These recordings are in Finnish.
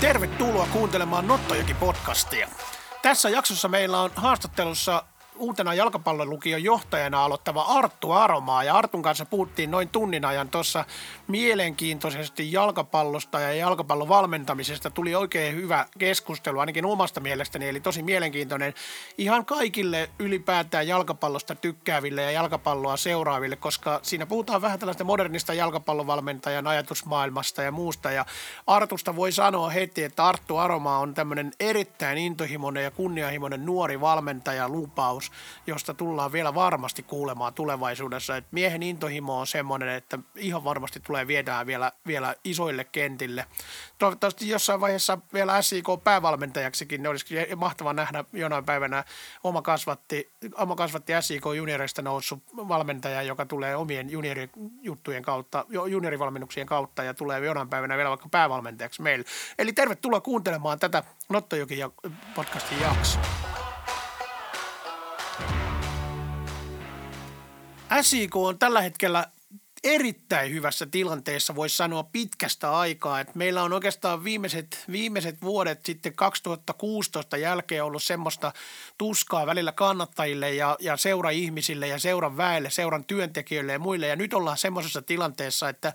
Tervetuloa kuuntelemaan Nottojoki-podcastia. Tässä jaksossa meillä on haastattelussa uutena jalkapallon lukion johtajana aloittava Arttu Aromaa. Ja Artun kanssa puhuttiin noin tunnin ajan tuossa mielenkiintoisesti jalkapallosta ja jalkapallon valmentamisesta. Tuli oikein hyvä keskustelu ainakin omasta mielestäni, eli tosi mielenkiintoinen ihan kaikille ylipäätään jalkapallosta tykkääville ja jalkapalloa seuraaville, koska siinä puhutaan vähän tällaista modernista jalkapallovalmentajan ajatusmaailmasta ja muusta. Ja Artusta voi sanoa heti, että Arttu Aromaa on tämmöinen erittäin intohimoinen ja kunnianhimoinen nuori valmentaja lupaus josta tullaan vielä varmasti kuulemaan tulevaisuudessa. Et miehen intohimo on semmoinen, että ihan varmasti tulee viedään vielä, vielä isoille kentille. Toivottavasti jossain vaiheessa vielä SIK päävalmentajaksikin, ne olisi mahtavaa nähdä jonain päivänä oma kasvatti, oma kasvatti SIK junioreista noussut valmentaja, joka tulee omien juniorijuttujen kautta, juniorivalmennuksien kautta ja tulee jonain päivänä vielä vaikka päävalmentajaksi meille. Eli tervetuloa kuuntelemaan tätä Nottojoki podcastin jaksoa. SIK on tällä hetkellä erittäin hyvässä tilanteessa, voisi sanoa pitkästä aikaa. Että meillä on oikeastaan viimeiset, viimeiset vuodet sitten 2016 jälkeen ollut semmoista tuskaa välillä kannattajille ja, ja seura-ihmisille ja seuran väelle, seuran työntekijöille ja muille. Ja nyt ollaan semmoisessa tilanteessa, että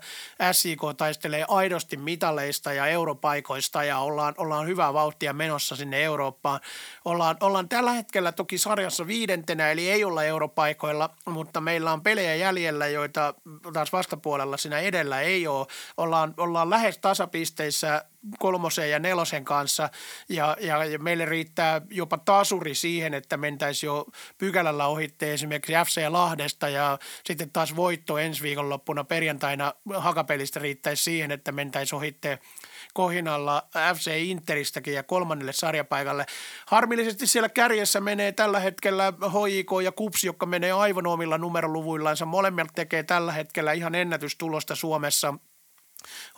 SIK taistelee aidosti mitaleista ja europaikoista ja ollaan, ollaan hyvää vauhtia menossa sinne Eurooppaan. Ollaan, ollaan tällä hetkellä toki sarjassa viidentenä, eli ei olla europaikoilla, mutta meillä on pelejä jäljellä, joita taas vastapuolella siinä edellä ei ole. Ollaan, ollaan lähes tasapisteissä kolmosen ja nelosen kanssa ja, ja, ja meille riittää jopa tasuri siihen, että mentäisiin jo pykälällä ohitte esimerkiksi FC Lahdesta ja sitten taas voitto ensi viikonloppuna perjantaina hakapelistä riittäisi siihen, että mentäisiin ohitte kohinalla FC Interistäkin ja kolmannelle sarjapaikalle. Harmillisesti siellä kärjessä menee tällä hetkellä HIK ja KUPS, jotka menee aivan omilla numeroluvuillansa. Molemmat tekee tällä hetkellä ihan ennätystulosta Suomessa –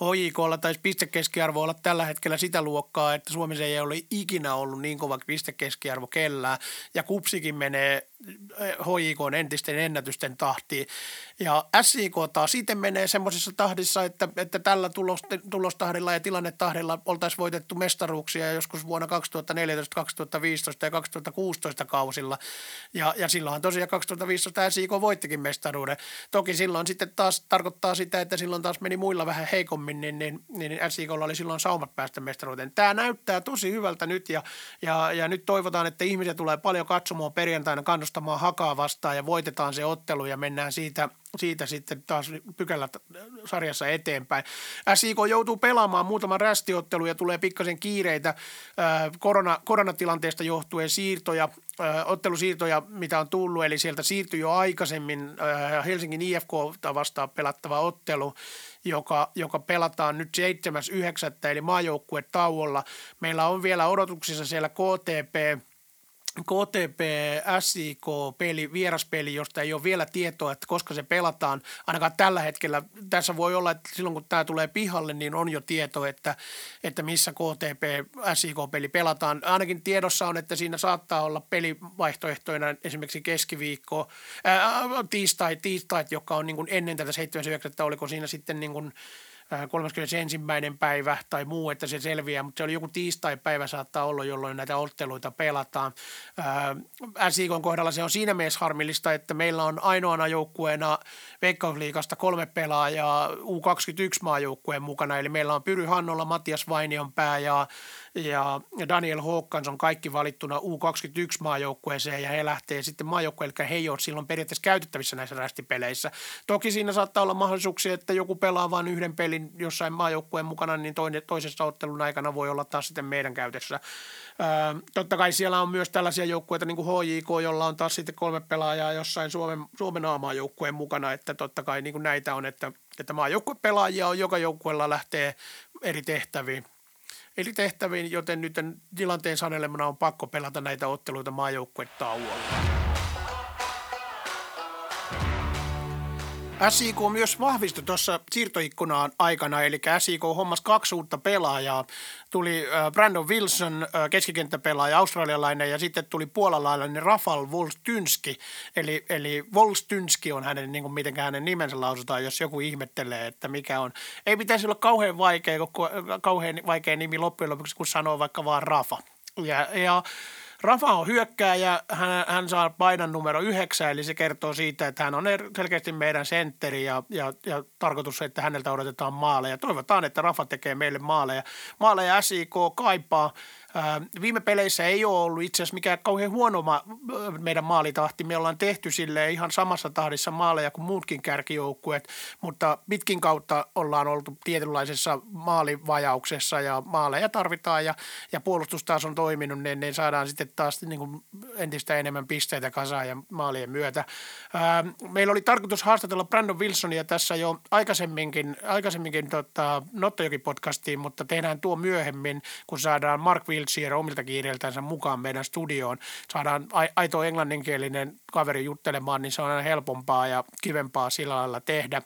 HJKlla taisi pistekeskiarvo olla tällä hetkellä sitä luokkaa, että Suomessa ei ole ikinä ollut niin kova pistekeskiarvo kellään. Ja kupsikin menee HJK entisten ennätysten tahtiin. Ja SIK taas sitten menee semmoisessa tahdissa, että, että tällä tulostahdilla ja tilannetahdilla oltaisiin voitettu mestaruuksia joskus vuonna 2014, 2015 ja 2016 kausilla. Ja, ja silloinhan tosiaan 2015 SIK voittikin mestaruuden. Toki silloin sitten taas tarkoittaa sitä, että silloin taas meni muilla vähän heikommin, niin, niin, niin SIKlla oli silloin saumat päästä mestaruuteen. Tämä näyttää tosi hyvältä nyt ja, ja, ja nyt toivotaan, että ihmisiä tulee paljon katsomaan perjantaina kannus kannustamaan hakaa vastaan ja voitetaan se ottelu ja mennään siitä, siitä sitten taas pykälä sarjassa eteenpäin. SIK joutuu pelaamaan muutaman rästiottelu ja tulee pikkasen kiireitä korona, koronatilanteesta johtuen siirtoja, ottelusiirtoja, mitä on tullut. Eli sieltä siirtyi jo aikaisemmin Helsingin IFK vastaan pelattava ottelu, joka, joka pelataan nyt 7.9. eli maajoukkue tauolla. Meillä on vielä odotuksissa siellä KTP – KTP SIK-peli, vieraspeli, josta ei ole vielä tietoa, että koska se pelataan. Ainakaan tällä hetkellä, tässä voi olla, että silloin kun tämä tulee pihalle, niin on jo tieto, että, että missä KTP SIK-peli pelataan. Ainakin tiedossa on, että siinä saattaa olla pelivaihtoehtoina esimerkiksi keskiviikko, ää, tiistai, tiistait, joka on niin kuin ennen tätä 7.9. oliko siinä sitten niin kuin – 31. päivä tai muu, että se selviää, mutta se oli joku tiistai-päivä saattaa olla, jolloin näitä otteluita pelataan. SIKon kohdalla se on siinä mielessä harmillista, että meillä on ainoana joukkueena Veikkausliikasta kolme pelaajaa U21-maajoukkueen mukana, eli meillä on Pyry Hannolla, Matias Vainionpää ja ja Daniel Hawkins on kaikki valittuna U21-maajoukkueeseen ja he lähtee sitten maajoukkueelle, eli he ei ole silloin periaatteessa käytettävissä näissä rästipeleissä. Toki siinä saattaa olla mahdollisuuksia, että joku pelaa vain yhden pelin jossain maajoukkueen mukana, niin toinen, toisessa ottelun aikana voi olla taas sitten meidän käytössä. Öö, totta kai siellä on myös tällaisia joukkueita niin kuin HJK, jolla on taas sitten kolme pelaajaa jossain Suomen, Suomen A-maajoukkueen mukana, että totta kai niin kuin näitä on, että, että maajoukkuepelaajia on, joka joukkueella lähtee eri tehtäviin – eli tehtäviin, joten nyt tilanteen sanelemana on pakko pelata näitä otteluita maajoukkuetauolla. SIK myös vahvistui tuossa siirtoikkunaan aikana, eli SIK hommas kaksi uutta pelaajaa. Tuli äh, Brandon Wilson, äh, keskikenttäpelaaja, australialainen, ja sitten tuli puolalainen Rafal Volstynski. Eli, eli Volstynski on hänen, niin kuin miten hänen nimensä lausutaan, jos joku ihmettelee, että mikä on. Ei pitäisi olla kauhean vaikea, kauhean vaikea nimi loppujen lopuksi, kun sanoo vaikka vaan Rafa. Ja, ja Rafa on hyökkääjä, hän, hän saa painan numero yhdeksän, eli se kertoo siitä, että hän on selkeästi meidän sentteri ja, ja, ja tarkoitus, että häneltä odotetaan maaleja. Toivotaan, että Rafa tekee meille maaleja. Maaleja SIK kaipaa – Viime peleissä ei ole ollut itse asiassa mikään kauhean huono meidän maalitahti. Me ollaan tehty sille ihan samassa tahdissa maaleja kuin muutkin kärkijoukkueet, mutta pitkin kautta ollaan oltu tietynlaisessa maalivajauksessa ja maaleja tarvitaan ja, ja puolustus taas on toiminut, niin, niin saadaan sitten taas niin kuin entistä enemmän pisteitä kasaan ja maalien myötä. Meillä oli tarkoitus haastatella Brandon Wilsonia tässä jo aikaisemminkin, aikaisemminkin tota, Nottojoki-podcastiin, mutta tehdään tuo myöhemmin, kun saadaan Mark Wilson Wiltshire omilta kiireiltänsä mukaan meidän studioon. Saadaan aito englanninkielinen kaveri juttelemaan, niin se on aina helpompaa ja kivempaa sillä lailla tehdä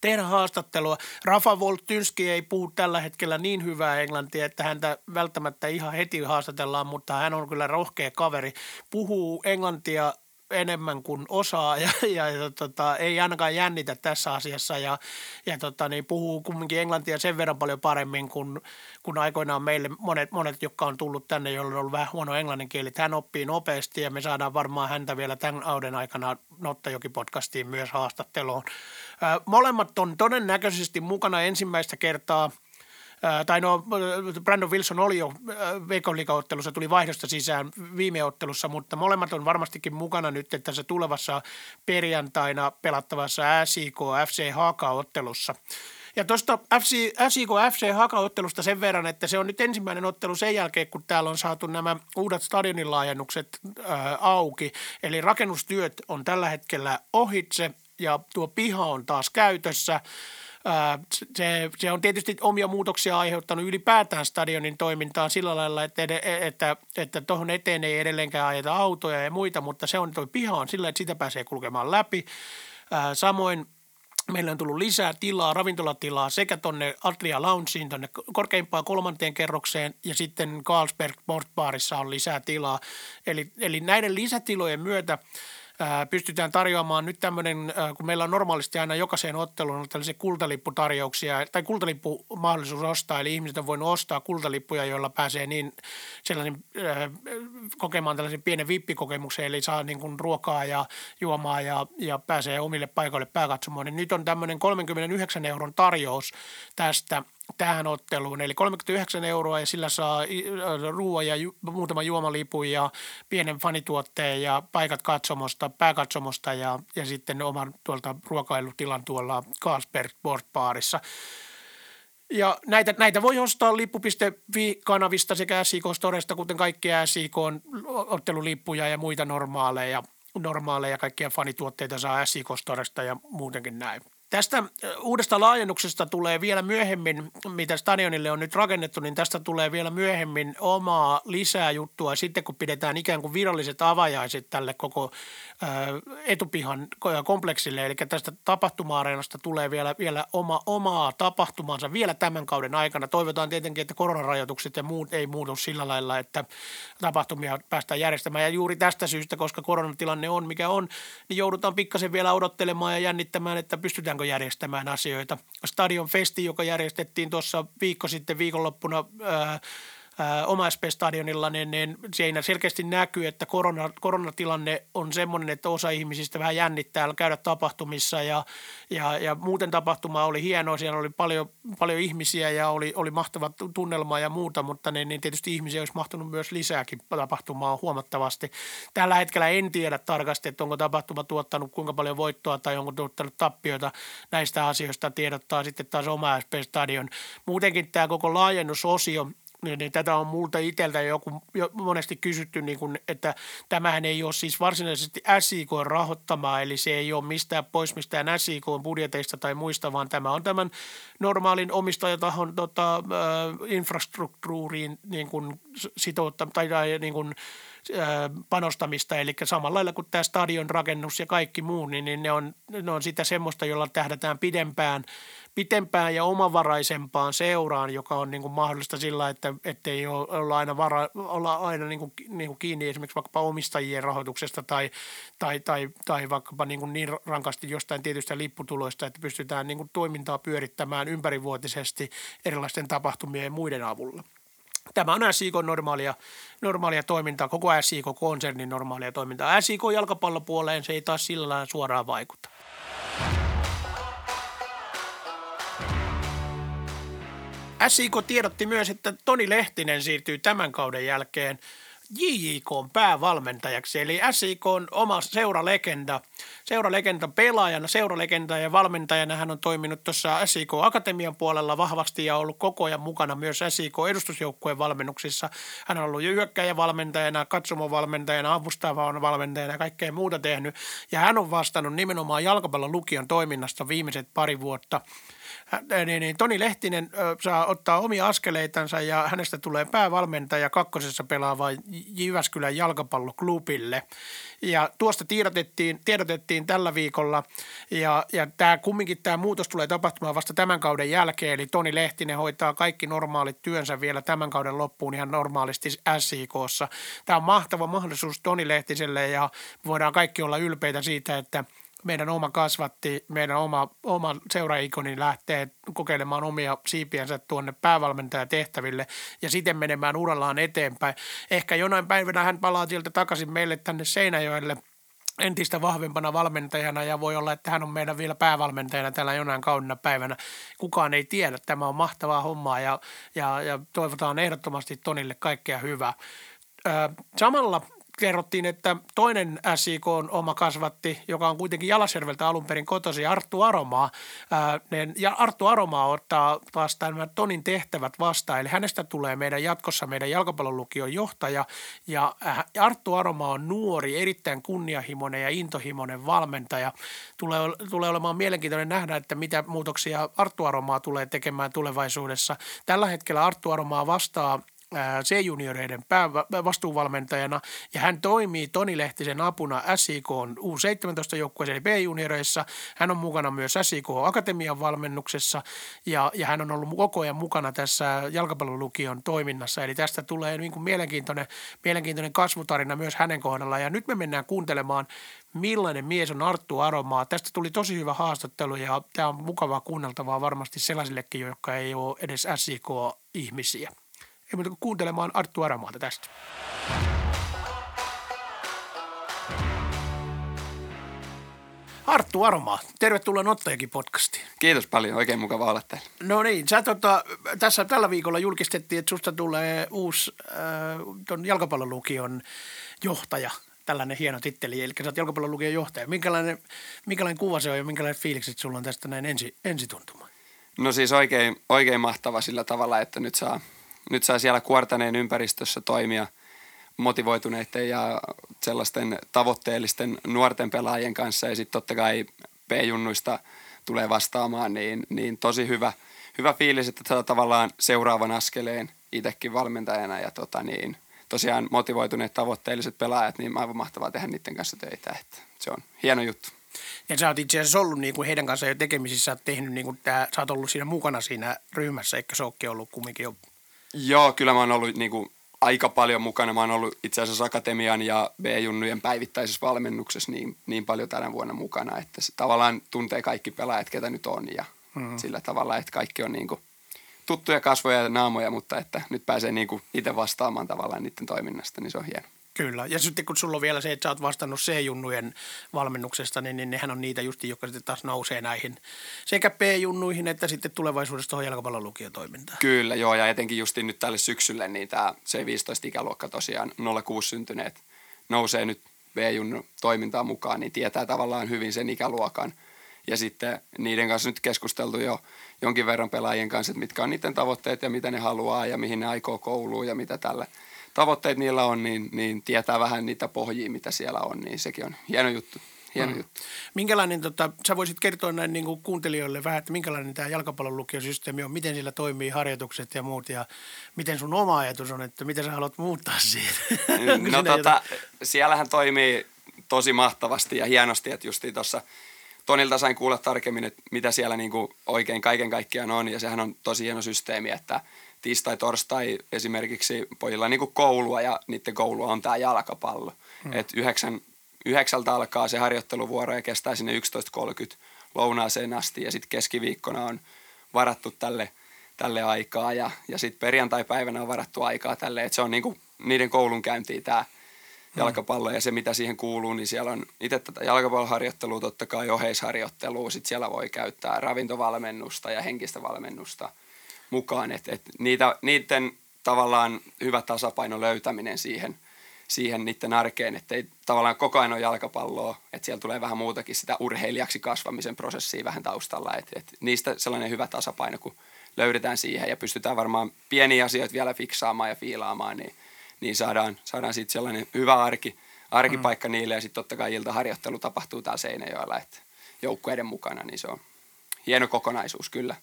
tehdä haastattelua. Rafa Voltynski ei puhu tällä hetkellä niin hyvää englantia, että häntä välttämättä ihan heti haastatellaan, mutta hän on kyllä rohkea kaveri. Puhuu englantia enemmän kuin osaa ja, ja, ja tota, ei ainakaan jännitä tässä asiassa ja, ja tota, niin puhuu kumminkin englantia sen verran paljon paremmin kuin, kuin aikoinaan meille monet, monet, jotka on tullut tänne, joilla on ollut vähän huono englannin kieli. Hän oppii nopeasti ja me saadaan varmaan häntä vielä tämän auden aikana Nottajoki-podcastiin myös haastatteluun. Molemmat on todennäköisesti mukana ensimmäistä kertaa – tai no Brandon Wilson oli jo veikkausliikaottelussa, tuli vaihdosta sisään viime ottelussa, mutta molemmat on varmastikin mukana nyt tässä tulevassa perjantaina pelattavassa SIK FC Haka-ottelussa. Ja tuosta SIK FC Haka-ottelusta sen verran, että se on nyt ensimmäinen ottelu sen jälkeen, kun täällä on saatu nämä uudet stadionin laajennukset ää, auki. Eli rakennustyöt on tällä hetkellä ohitse ja tuo piha on taas käytössä – se, se on tietysti omia muutoksia aiheuttanut ylipäätään stadionin toimintaan sillä lailla, että, että, että tuohon eteen ei edelleenkään ajeta autoja ja muita, mutta se on tuo piha on sillä, että sitä pääsee kulkemaan läpi. Samoin Meillä on tullut lisää tilaa, ravintolatilaa sekä tuonne Adria Loungeen, tuonne korkeimpaan kolmanteen kerrokseen ja sitten Carlsberg Sportbarissa on lisää tilaa. Eli, eli näiden lisätilojen myötä – pystytään tarjoamaan nyt tämmöinen, kun meillä on normaalisti aina jokaiseen otteluun tällaisia kultalipputarjouksia tai kultalippumahdollisuus ostaa, eli ihmiset on voinut ostaa kultalippuja, joilla pääsee niin sellainen kokemaan tällaisen pienen vippikokemuksen, eli saa niin kuin ruokaa ja juomaa ja, ja pääsee omille paikoille pääkatsomaan. Niin nyt on tämmöinen 39 euron tarjous tästä tähän otteluun. Eli 39 euroa ja sillä saa ruoan ja ju, muutama juomalipun ja pienen fanituotteen ja paikat katsomosta, pääkatsomosta ja, ja sitten oman tuolta ruokailutilan tuolla Carlsberg Sportbaarissa. Ja näitä, näitä voi ostaa lippu.fi-kanavista sekä SIK Storesta, kuten kaikkia SIK ottelulippuja ja muita normaaleja, normaaleja kaikkia fanituotteita saa SIK Storesta ja muutenkin näin. Tästä uudesta laajennuksesta tulee vielä myöhemmin, mitä stadionille on nyt rakennettu, niin tästä tulee vielä myöhemmin omaa lisää juttua sitten, kun pidetään ikään kuin viralliset avajaiset tälle koko etupihan kompleksille. Eli tästä tapahtuma-areenasta tulee vielä, vielä oma, omaa tapahtumansa vielä tämän kauden aikana. Toivotaan tietenkin, että koronarajoitukset ja muut ei muutu sillä lailla, että tapahtumia päästään järjestämään. Ja juuri tästä syystä, koska koronatilanne on mikä on, niin joudutaan pikkasen vielä odottelemaan ja jännittämään, että pystytäänkö alkoi järjestämään asioita. Stadion Festi, joka järjestettiin tuossa viikko sitten viikonloppuna oma SP-stadionilla, niin, niin siinä selkeästi näkyy, että korona, koronatilanne on semmoinen, että osa ihmisistä vähän jännittää käydä tapahtumissa ja, ja, ja muuten tapahtuma oli hienoa. Siellä oli paljon, paljon ihmisiä ja oli, oli mahtava tunnelma ja muuta, mutta niin, niin tietysti ihmisiä olisi mahtunut myös lisääkin tapahtumaa huomattavasti. Tällä hetkellä en tiedä tarkasti, että onko tapahtuma tuottanut kuinka paljon voittoa tai onko tuottanut tappioita. Näistä asioista tiedottaa sitten taas oma SP-stadion. Muutenkin tämä koko laajennusosio – niin, niin tätä on multa itseltä joku, jo monesti kysytty, niin kuin, että tämähän ei ole siis varsinaisesti SIK rahoittamaa, eli se ei ole mistään pois mistään SIK budjeteista tai muista, vaan tämä on tämän normaalin omistajatahon tota, äh, infrastruktuuriin niin kuin sitoutta, tai, tai niin kuin, panostamista, eli samalla lailla kuin tämä stadion rakennus ja kaikki muu, niin, niin ne, on, ne on sitä semmoista, jolla tähdätään pidempään, pitempään ja omavaraisempaan seuraan, joka on niin kuin mahdollista sillä, että ei olla aina, vara, olla aina niin kuin, niin kuin kiinni esimerkiksi vaikkapa omistajien rahoituksesta tai, tai, tai, tai vaikkapa niin, kuin niin rankasti jostain tietystä lipputuloista, että pystytään niin kuin toimintaa pyörittämään ympärivuotisesti erilaisten tapahtumien ja muiden avulla. Tämä on SIK normaalia, normaalia toimintaa, koko SIK-konsernin normaalia toimintaa. SIK jalkapallopuoleen se ei taas sillä suoraan vaikuta. SIK tiedotti myös, että Toni Lehtinen siirtyy tämän kauden jälkeen JJK päävalmentajaksi, eli SIK on oma seuralegenda, seuralegenda pelaajana, seuralegenda ja valmentajana hän on toiminut tuossa SIK Akatemian puolella vahvasti ja ollut koko ajan mukana myös SIK edustusjoukkueen valmennuksissa. Hän on ollut hyökkäjävalmentajana, katsomovalmentajana, avustavan valmentajana ja kaikkea muuta tehnyt. Ja hän on vastannut nimenomaan jalkapallon lukion toiminnasta viimeiset pari vuotta – niin, niin Toni Lehtinen saa ottaa omia askeleitansa ja hänestä tulee päävalmentaja kakkosessa pelaava Jyväskylän jalkapalloklubille. Ja tuosta tiedotettiin, tiedotettiin tällä viikolla ja, ja tämä kumminkin tämä muutos tulee tapahtumaan vasta tämän kauden jälkeen. Eli Toni Lehtinen hoitaa kaikki normaalit työnsä vielä tämän kauden loppuun ihan normaalisti SIKssa. Tämä on mahtava mahdollisuus Toni Lehtiselle ja voidaan kaikki olla ylpeitä siitä, että – meidän oma kasvatti, meidän oma, oma seuraikoni lähtee kokeilemaan omia siipiänsä tuonne päävalmentajatehtäville ja siten menemään urallaan eteenpäin. Ehkä jonain päivänä hän palaa sieltä takaisin meille tänne Seinäjoelle – entistä vahvempana valmentajana ja voi olla, että hän on meidän vielä päävalmentajana tällä jonain kaunina päivänä. Kukaan ei tiedä. Tämä on mahtavaa hommaa ja, ja, ja toivotaan ehdottomasti Tonille kaikkea hyvää. samalla kerrottiin, että toinen SIK on oma kasvatti, joka on kuitenkin Jalasjärveltä alun perin kotosi, Arttu Aromaa. Ja Arttu Aromaa ottaa taas tämän Tonin tehtävät vastaan, eli hänestä tulee meidän jatkossa meidän jalkapallolukion johtaja. Ja Arttu Aromaa on nuori, erittäin kunnianhimoinen ja intohimoinen valmentaja. Tulee, tulee olemaan mielenkiintoinen nähdä, että mitä muutoksia Arttu Aromaa tulee tekemään tulevaisuudessa. Tällä hetkellä Arttu Aromaa vastaa C-junioreiden vastuuvalmentajana ja hän toimii Toni Lehtisen apuna SIK U17-joukkueessa eli B-junioreissa. Hän on mukana myös SIK Akatemian valmennuksessa ja, ja hän on ollut koko ajan mukana tässä jalkapallolukion toiminnassa. Eli tästä tulee niin kuin mielenkiintoinen, mielenkiintoinen kasvutarina myös hänen kohdallaan ja nyt me mennään kuuntelemaan millainen mies on Arttu Aromaa. Tästä tuli tosi hyvä haastattelu ja tämä on mukavaa kuunneltavaa varmasti sellaisillekin, jotka ei ole edes SIK-ihmisiä. Ei muuta kuin kuuntelemaan Arttu Aramaata tästä. Arttu Aromaa, tervetuloa Nottajakin podcastiin. Kiitos paljon, oikein mukava olla täällä. No niin, sä tota, tässä tällä viikolla julkistettiin, että susta tulee uusi äh, ton jalkapallolukion johtaja, tällainen hieno titteli, eli sä oot jalkapallolukion johtaja. Minkälainen, minkälainen kuva se on ja minkälaiset fiilikset sulla on tästä näin ensi, ensituntuma? No siis oikein, oikein mahtava sillä tavalla, että nyt saa nyt saa siellä kuortaneen ympäristössä toimia motivoituneiden ja sellaisten tavoitteellisten nuorten pelaajien kanssa ja sitten totta kai P-junnuista tulee vastaamaan, niin, niin tosi hyvä, hyvä fiilis, että tätä tavallaan seuraavan askeleen itsekin valmentajana ja tota niin, tosiaan motivoituneet tavoitteelliset pelaajat, niin aivan mahtavaa tehdä niiden kanssa töitä, että se on hieno juttu. Ja sä oot itse asiassa ollut niin kuin heidän kanssaan jo tekemisissä, sä oot, tehnyt niin kuin tää, sä oot ollut siinä mukana siinä ryhmässä, eikä se ollut kumminkin jo Joo, kyllä mä oon ollut niinku aika paljon mukana. Mä oon ollut itse asiassa Akatemian ja B-junnujen päivittäisessä valmennuksessa niin, niin paljon tänä vuonna mukana, että se tavallaan tuntee kaikki pelaajat, ketä nyt on ja mm. sillä tavalla, että kaikki on niinku tuttuja kasvoja ja naamoja, mutta että nyt pääsee niinku itse vastaamaan tavallaan niiden toiminnasta, niin se on hieno. Kyllä. Ja sitten kun sulla on vielä se, että sä oot vastannut C-junnujen valmennuksesta, niin, niin nehän on niitä justi, jotka sitten taas nousee näihin sekä P-junnuihin että sitten tulevaisuudessa tuohon jalkapallon lukiotoimintaan. Kyllä, joo. Ja etenkin justi nyt tälle syksylle, niin tämä C15-ikäluokka tosiaan 06 syntyneet nousee nyt B-junnu toimintaan mukaan, niin tietää tavallaan hyvin sen ikäluokan. Ja sitten niiden kanssa nyt keskusteltu jo jonkin verran pelaajien kanssa, että mitkä on niiden tavoitteet ja mitä ne haluaa ja mihin ne aikoo kouluun ja mitä tällä – tavoitteet niillä on, niin, niin tietää vähän niitä pohjia, mitä siellä on, niin sekin on hieno juttu. hieno mm. juttu. Minkälainen, tota, sä voisit kertoa näin niin kuin kuuntelijoille vähän, että minkälainen tämä jalkapallon lukiosysteemi on, miten sillä toimii harjoitukset ja muut ja miten sun oma ajatus on, että mitä sä haluat muuttaa siitä? no tota, siellähän toimii tosi mahtavasti ja hienosti, että justiin tuossa Tonilta sain kuulla tarkemmin, että mitä siellä niin kuin oikein kaiken kaikkiaan on ja sehän on tosi hieno systeemi, että tiistai, torstai esimerkiksi pojilla niin kuin koulua ja niiden koulua on tämä jalkapallo. Hmm. Et yhdeksän, yhdeksältä alkaa se harjoitteluvuoro ja kestää sinne 11.30 lounaaseen asti ja sitten keskiviikkona on varattu tälle, tälle aikaa ja, ja sitten perjantai-päivänä on varattu aikaa tälle, että se on niin kuin niiden koulunkäyntiä tämä jalkapallo ja se, mitä siihen kuuluu, niin siellä on itse tätä jalkapalloharjoittelua, totta kai oheisharjoittelua, sitten siellä voi käyttää ravintovalmennusta ja henkistä valmennusta mukaan, että et niitä, niiden tavallaan hyvä tasapaino löytäminen siihen, siihen niiden arkeen, että ei tavallaan koko ajan ole jalkapalloa, että siellä tulee vähän muutakin sitä urheilijaksi kasvamisen prosessia vähän taustalla, että et niistä sellainen hyvä tasapaino, kun löydetään siihen ja pystytään varmaan pieniä asioita vielä fiksaamaan ja fiilaamaan, niin niin saadaan, saadaan siitä sellainen hyvä arki, arkipaikka mm. niille ja sitten totta kai iltaharjoittelu tapahtuu täällä Seinäjoella, että joukkueiden mukana, niin se on hieno kokonaisuus kyllä.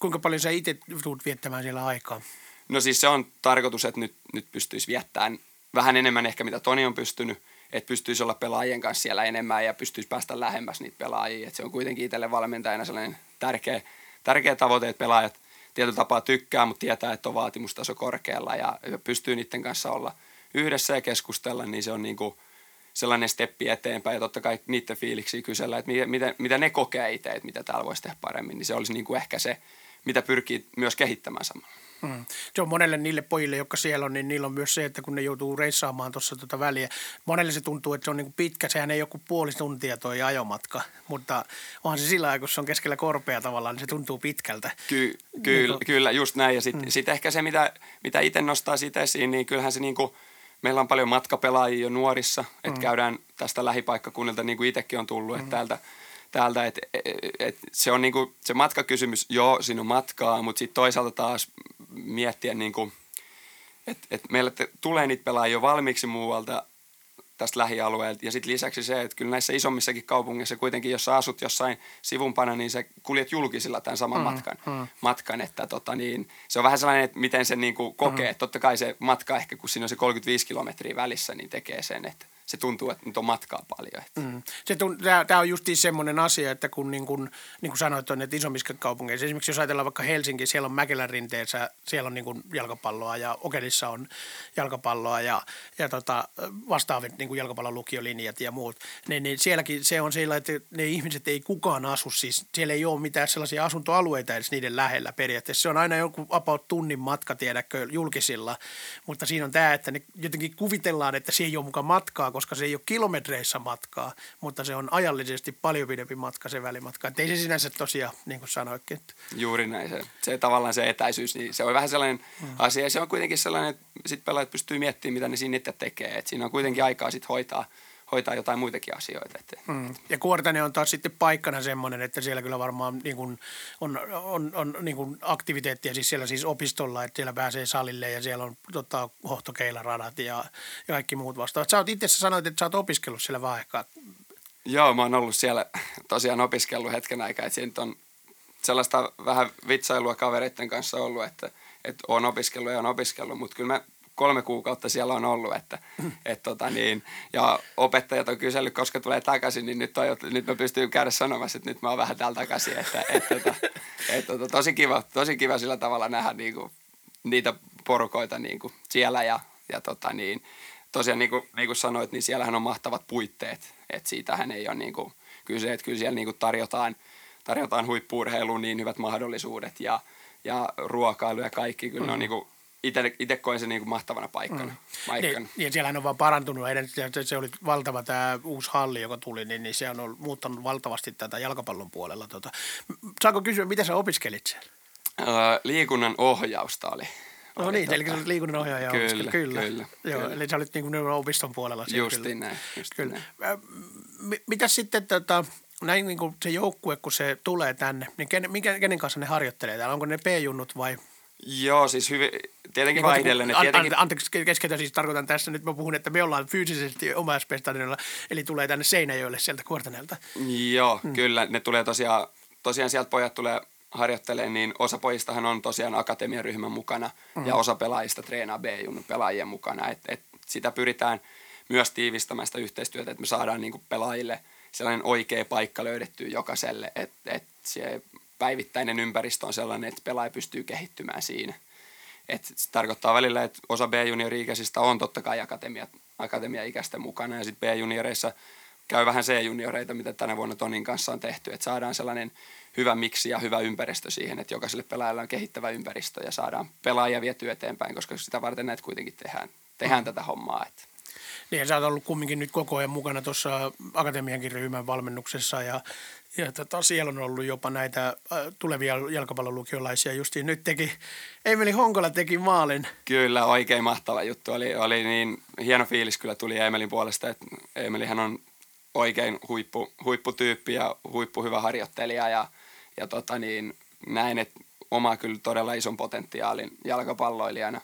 Kuinka paljon sä itse tulet viettämään siellä aikaa? No siis se on tarkoitus, että nyt, nyt pystyisi viettämään vähän enemmän ehkä mitä Toni on pystynyt, että pystyisi olla pelaajien kanssa siellä enemmän ja pystyisi päästä lähemmäs niitä pelaajia. Et se on kuitenkin itselle valmentajana sellainen tärkeä, tärkeä tavoite, että pelaajat – tietyllä tapaa tykkää, mutta tietää, että on vaatimustaso korkealla ja pystyy niiden kanssa olla yhdessä ja keskustella, niin se on niin kuin sellainen steppi eteenpäin ja totta kai niiden fiiliksi kysellä, että mitä, mitä ne kokee itse, että mitä täällä voisi tehdä paremmin, niin se olisi niin kuin ehkä se, mitä pyrkii myös kehittämään samalla. Mm. Se on monelle niille pojille, jotka siellä on, niin niillä on myös se, että kun ne joutuu reissaamaan tuossa tuota väliä. Monelle se tuntuu, että se on niin pitkä, sehän ei joku puoli tuntia tuo ajomatka, mutta onhan se sillä kun se on keskellä korpea tavallaan, niin se tuntuu pitkältä. Ky- ky- niin kuin... Kyllä, just näin. Ja sitten mm. sit ehkä se, mitä, mitä itse nostaa siitä esiin, niin kyllähän se niin kuin, meillä on paljon matkapelaajia jo nuorissa, että mm. käydään tästä lähipaikkakunnilta, niin kuin itsekin on tullut, mm. että täältä – täältä, että et, se on niinku, se matkakysymys, joo, siinä on matkaa, mutta sitten toisaalta taas miettiä niinku, että et meille te, tulee niitä pelaajia jo valmiiksi muualta tästä lähialueelta. Ja sitten lisäksi se, että kyllä näissä isommissakin kaupungeissa kuitenkin, jos sä asut jossain sivumpana, niin sä kuljet julkisilla tämän saman mm, matkan. Mm. matkan että tota, niin, se on vähän sellainen, että miten se niinku kokee. Mm. Totta kai se matka ehkä, kun siinä on se 35 kilometriä välissä, niin tekee sen, että – se tuntuu, että nyt on matkaa paljon. Mm. Se tämä on justiin semmoinen asia, että kun niin kuin, niin kuin sanoit, että isommissa kaupungeissa, esimerkiksi jos ajatellaan vaikka Helsinki, siellä on Mäkelän rinteessä, siellä on niin kuin jalkapalloa ja Okelissa on jalkapalloa ja, ja tota, vastaavat niin kuin jalkapallon lukiolinjat ja muut, niin, niin sielläkin se on sillä, että ne ihmiset ei kukaan asu, siis siellä ei ole mitään sellaisia asuntoalueita edes niiden lähellä periaatteessa. Se on aina joku about tunnin matka, tiedäkö, julkisilla, mutta siinä on tämä, että ne jotenkin kuvitellaan, että se ei ole mukaan matkaa, koska se ei ole kilometreissä matkaa, mutta se on ajallisesti paljon pidempi matka se välimatka. Että ei se sinänsä tosiaan, niin kuin sanoitkin. Että. Juuri näin. Se, se tavallaan se etäisyys, niin se on vähän sellainen mm. asia. Ja se on kuitenkin sellainen, että sit pelaajat pystyy miettimään, mitä ne siinä itse tekee. Että siinä on kuitenkin aikaa sit hoitaa – hoitaa jotain muitakin asioita. Että, mm. Ja Kuortane on taas sitten paikkana semmoinen, että siellä kyllä varmaan niin kuin on, on, on niin kuin aktiviteettia siis siellä siis opistolla, että siellä pääsee salille ja siellä on tota, hohtokeilaradat ja, ja kaikki muut vastaavat. Sä oot itse sanoit, että sä oot opiskellut siellä vähän aikaa. Joo, mä oon ollut siellä tosiaan opiskellut hetken aikaa, että siinä on sellaista vähän vitsailua kavereiden kanssa ollut, että, että oon opiskellut ja on opiskellut, mutta kyllä mä kolme kuukautta siellä on ollut, että, et tota niin, ja opettajat on kysellyt, koska tulee takaisin, niin nyt, on, nyt mä pystyn käydä sanomassa, että nyt mä oon vähän täällä takaisin, että et, tota, et, tota, tosi, kiva, tosi kiva sillä tavalla nähdä niinku, niitä porukoita niinku siellä ja, ja tota niin, tosiaan niin kuin, niin kuin sanoit, niin siellähän on mahtavat puitteet, että siitähän ei ole niin kuin kyse, että kyllä siellä niin kuin tarjotaan, tarjotaan huippuurheiluun niin hyvät mahdollisuudet ja, ja ruokailu ja kaikki, kyllä mm. ne on mm. niin kuin itse koen sen niin kuin mahtavana paikkana. Mm. paikkana. Niin, ja siellähän on vaan parantunut. Se oli valtava tämä uusi halli, joka tuli, niin, niin se on muuttanut valtavasti tätä jalkapallon puolella. Tota. Saanko kysyä, mitä sä opiskelit siellä? Öö, liikunnan ohjausta oli. No oli niin, tota... eli sä olit liikunnan ohjaaja kyllä, kyllä, kyllä, Joo, kyllä. eli sä olit niin kuin opiston puolella. Siellä, Justiin kyllä. näin. Just kyllä. Näin. Mitä sitten tota, näin niin kuin se joukkue, kun se tulee tänne, niin kenen, kenen kanssa ne harjoittelee täällä? Onko ne P-junnut vai – Joo, siis hyvin, tietenkin vaihdellen. An, tietenkin... Anteeksi keskeytä, siis tarkoitan tässä, nyt mä puhun, että me ollaan fyysisesti omaispestanilla, eli tulee tänne Seinäjoelle sieltä Kuortanelta. Joo, hmm. kyllä, ne tulee tosiaan, tosiaan sieltä pojat tulee harjoittelemaan, niin osa pojistahan on tosiaan akatemian ryhmän mukana hmm. ja osa pelaajista treenaa B-junnu pelaajien mukana. Et, et sitä pyritään myös tiivistämään sitä yhteistyötä, että me saadaan niinku pelaajille sellainen oikea paikka löydettyä jokaiselle, että et se päivittäinen ympäristö on sellainen, että pelaaja pystyy kehittymään siinä. Et se tarkoittaa välillä, että osa B-juniori-ikäisistä on totta kai akatemia, akatemia-ikäisten mukana ja sitten B-junioreissa käy vähän C-junioreita, mitä tänä vuonna Tonin kanssa on tehty, että saadaan sellainen hyvä miksi ja hyvä ympäristö siihen, että jokaiselle pelaajalle on kehittävä ympäristö ja saadaan pelaajia vietyä eteenpäin, koska sitä varten näitä kuitenkin tehdään, tehdään tätä hommaa. Että. Niin, sä oot ollut kumminkin nyt koko ajan mukana tuossa akatemiankin ryhmän valmennuksessa ja ja tota, siellä on ollut jopa näitä äh, tulevia jalkapallolukiolaisia. Justiin nyt teki, Emeli Honkola teki maalin. Kyllä, oikein mahtava juttu. Oli, oli niin hieno fiilis kyllä tuli Emelin puolesta, että Emelihän on oikein huippu, huipputyyppi ja huippuhyvä harjoittelija ja, ja tota niin, näin, että omaa kyllä todella ison potentiaalin jalkapalloilijana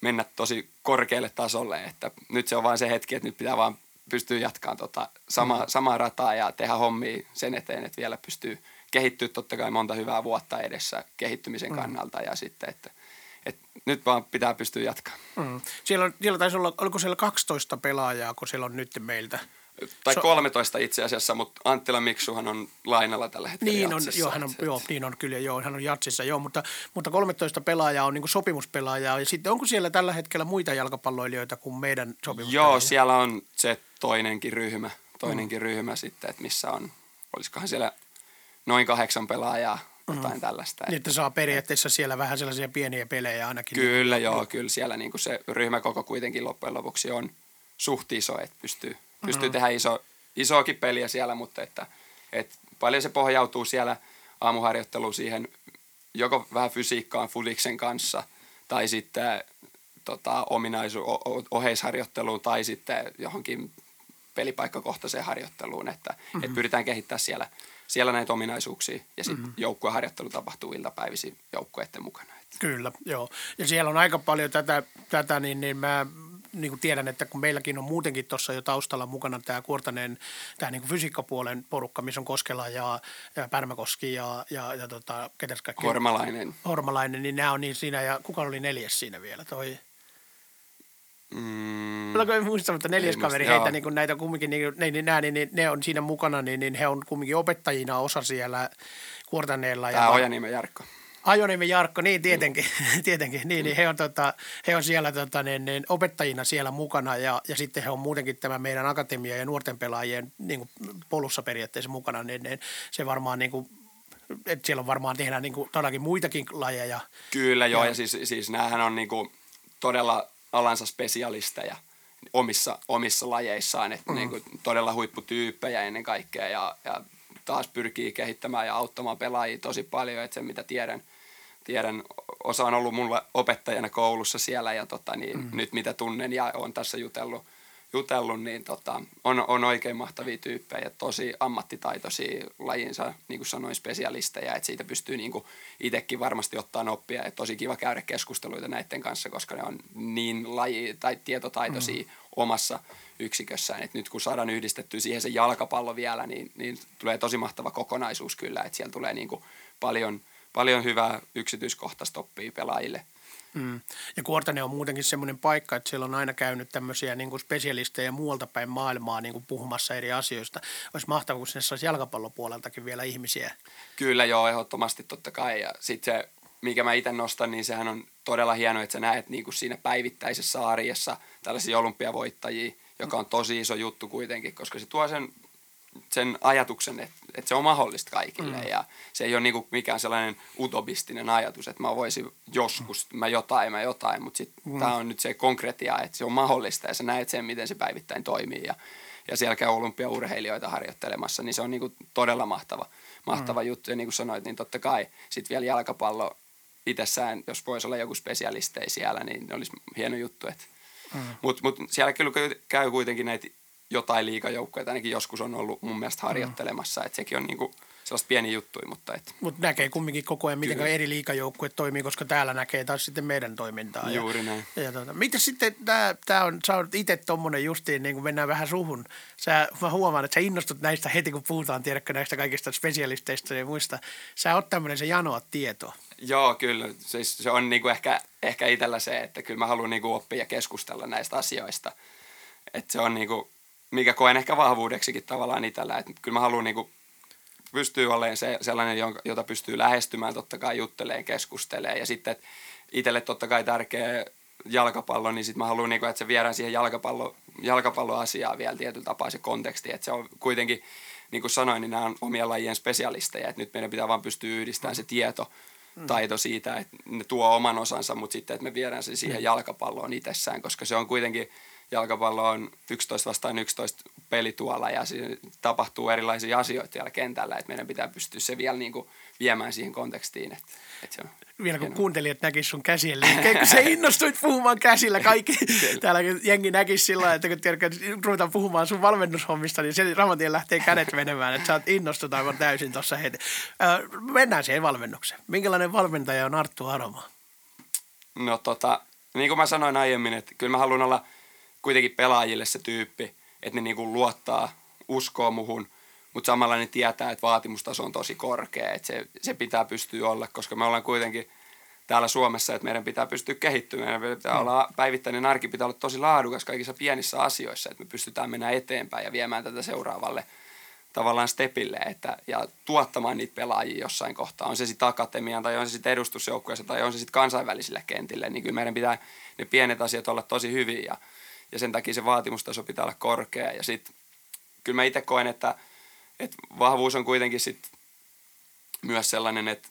mennä tosi korkealle tasolle, että nyt se on vain se hetki, että nyt pitää vaan pystyy jatkamaan tota sama, mm. samaa rataa ja tehdä hommia sen eteen, että vielä pystyy kehittyä totta kai monta hyvää vuotta edessä kehittymisen mm. kannalta ja sitten, että, että nyt vaan pitää pystyä jatkamaan. Mm. Siellä, siellä taisi olla, oliko siellä 12 pelaajaa, kun siellä on nyt meiltä – tai so, 13 itse asiassa, mutta Anttila Miksuhan on lainalla tällä hetkellä Niin on, joo, hän on, et, joo, niin on kyllä, joo, hän on jatsissa, joo, mutta, mutta 13 pelaajaa on niin sopimuspelaajaa ja sitten onko siellä tällä hetkellä muita jalkapalloilijoita kuin meidän sopimuspelaajia? Joo, siellä on se toinenkin ryhmä, toinenkin mm. ryhmä sitten, että missä on, olisikohan siellä noin kahdeksan pelaajaa, jotain mm. tällaista. Niin, että saa periaatteessa siellä vähän sellaisia pieniä pelejä ainakin. Kyllä, joo, kyllä siellä niin kuin se ryhmäkoko kuitenkin loppujen lopuksi on suht iso, että pystyy – pystyy mm-hmm. tehdä iso, isoakin peliä siellä, mutta että, että paljon se pohjautuu siellä aamuharjoitteluun siihen joko vähän fysiikkaan Fuliksen kanssa tai sitten tota, ominaisu, oheisharjoitteluun tai sitten johonkin pelipaikkakohtaiseen harjoitteluun, että mm-hmm. et pyritään kehittämään siellä, siellä näitä ominaisuuksia ja sitten mm-hmm. joukkueharjoittelu tapahtuu iltapäivisin joukkueiden mukana. Kyllä, joo. Ja siellä on aika paljon tätä, tätä niin, niin mä niin kuin tiedän, että kun meilläkin on muutenkin tuossa jo taustalla mukana tämä Kuortaneen tämä niin kuin fysiikkapuolen porukka, missä on Koskela ja, ja Pärmäkoski ja, ja, ja tota, ketäs kaikki? Hormalainen. Hormalainen, niin nämä on niin siinä ja kuka oli neljäs siinä vielä? Toi Mm. Olenko muista, mutta neljäs kaveri heitä niin kuin näitä kumminkin, niin, niin, niin, nämä, niin, niin, ne on siinä mukana, niin, niin he on kumminkin opettajina osa siellä Kuortaneella. Tämä ja on Ojaniemen Jarkko. Ajonimi Jarkko, niin tietenkin, tietenkin niin, niin he, on, tota, he on siellä tota, niin, niin, opettajina siellä mukana ja, ja sitten he on muutenkin tämä meidän akatemia ja nuorten pelaajien niin kuin polussa periaatteessa mukana, niin, niin se varmaan niin kuin, että siellä on varmaan tehdään niin kuin, todellakin muitakin lajeja. Kyllä joo, ja, ja siis, siis näähän on niin kuin todella alansa spesialisteja omissa, omissa lajeissaan, että mm. niin kuin todella huipputyyppejä ennen kaikkea ja, ja taas pyrkii kehittämään ja auttamaan pelaajia tosi paljon, että se mitä tiedän – tiedän, osa on ollut mulla opettajana koulussa siellä ja tota, niin, mm. nyt mitä tunnen ja on tässä jutellut, jutellut niin tota, on, on oikein mahtavia tyyppejä ja tosi ammattitaitoisia lajinsa, niin kuin sanoin, spesialisteja, että siitä pystyy niin itsekin varmasti ottaa oppia ja tosi kiva käydä keskusteluita näiden kanssa, koska ne on niin laji- tai tietotaitoisia mm. omassa yksikössään, että nyt kun saadaan yhdistettyä siihen se jalkapallo vielä, niin, niin tulee tosi mahtava kokonaisuus kyllä, että siellä tulee niin paljon – paljon hyvää yksityiskohtaista oppia pelaajille. Mm. Ja Kuortane on muutenkin semmoinen paikka, että siellä on aina käynyt tämmöisiä niin kuin spesialisteja muualta päin maailmaa niin kuin puhumassa eri asioista. Olisi mahtavaa, kun sinne saisi jalkapallopuoleltakin vielä ihmisiä. Kyllä joo, ehdottomasti totta kai. Ja sitten se, mikä mä itse nostan, niin sehän on todella hienoa, että sä näet niin kuin siinä päivittäisessä arjessa tällaisia olympiavoittajia, joka on tosi iso juttu kuitenkin, koska se tuo sen sen ajatuksen, että, että se on mahdollista kaikille mm. ja se ei ole niinku mikään sellainen utopistinen ajatus, että mä voisin joskus, mä jotain, mä jotain, mutta sitten mm. tämä on nyt se konkretia, että se on mahdollista ja sä näet sen, miten se päivittäin toimii ja, ja siellä käy olympiaurheilijoita harjoittelemassa, niin se on niinku todella mahtava, mahtava mm. juttu ja niin kuin sanoit, niin totta kai sitten vielä jalkapallo itsessään, jos voisi olla joku spesialistei siellä, niin olisi hieno juttu, että mm. Mutta mut siellä kyllä käy kuitenkin näitä jotain liikajoukkoja, ainakin joskus on ollut mun mielestä harjoittelemassa, mm. että sekin on niinku sellaista pieni juttu, mutta et... Mut näkee kumminkin koko ajan, miten eri liikajoukkueet toimii, koska täällä näkee taas sitten meidän toimintaa. Juuri ja, näin. Ja, tuota, mitä sitten, tää on, sä oot itse tommonen justiin, niin kun mennään vähän suhun. Sä, mä huomaan, että sä innostut näistä heti, kun puhutaan, tiedätkö, näistä kaikista spesialisteista ja muista. Sä oot tämmöinen, se janoa tietoa. Joo, kyllä. Siis se on niinku ehkä, ehkä itsellä se, että kyllä mä haluan niinku oppia ja keskustella näistä asioista. Että se on niinku, mikä koen ehkä vahvuudeksikin tavallaan itsellä. Että kyllä mä haluan niinku pystyy olemaan se, sellainen, jota pystyy lähestymään, totta kai jutteleen, keskustelee. Ja sitten itselle totta kai tärkeä jalkapallo, niin sitten mä haluan, niinku, että se viedään siihen jalkapallo, jalkapalloasiaan vielä tietyllä tapaa se konteksti. Että se on kuitenkin, niin kuin sanoin, niin nämä on omien lajien spesialisteja. Että nyt meidän pitää vaan pystyä yhdistämään se tieto, taito siitä, että ne tuo oman osansa, mutta sitten, että me viedään se siihen jalkapalloon itsessään, koska se on kuitenkin – jalkapallo on 11 vastaan 11 peli tuolla ja siinä tapahtuu erilaisia asioita siellä kentällä, että meidän pitää pystyä se vielä niin kuin viemään siihen kontekstiin. Että, että se on vielä kun kuuntelijat näkisivät sun käsien liikkeen, kun sä innostuit puhumaan käsillä. Kaikki täällä jengi näkisi sillä että kun tiedät, ruvetaan puhumaan sun valmennushommista, niin se ramantien lähtee kädet menemään, että sä oot innostut aivan täysin tuossa heti. Öö, mennään siihen valmennukseen. Minkälainen valmentaja on Arttu Aroma? No tota, niin kuin mä sanoin aiemmin, että kyllä mä haluan olla – kuitenkin pelaajille se tyyppi, että ne niinku luottaa, uskoo muhun, mutta samalla ne tietää, että vaatimustaso on tosi korkea, että se, se pitää pystyä olla, koska me ollaan kuitenkin täällä Suomessa, että meidän pitää pystyä kehittymään, meidän pitää mm. olla, päivittäinen arki pitää olla tosi laadukas kaikissa pienissä asioissa, että me pystytään mennä eteenpäin ja viemään tätä seuraavalle tavallaan stepille että, ja tuottamaan niitä pelaajia jossain kohtaa. On se sitten akatemiaan tai on se sitten edustusjoukkueessa tai on se sitten kansainvälisille kentille, niin kyllä meidän pitää ne pienet asiat olla tosi hyviä ja ja sen takia se vaatimustaso pitää olla korkea. Ja sitten kyllä mä itse koen, että, että vahvuus on kuitenkin sit myös sellainen, että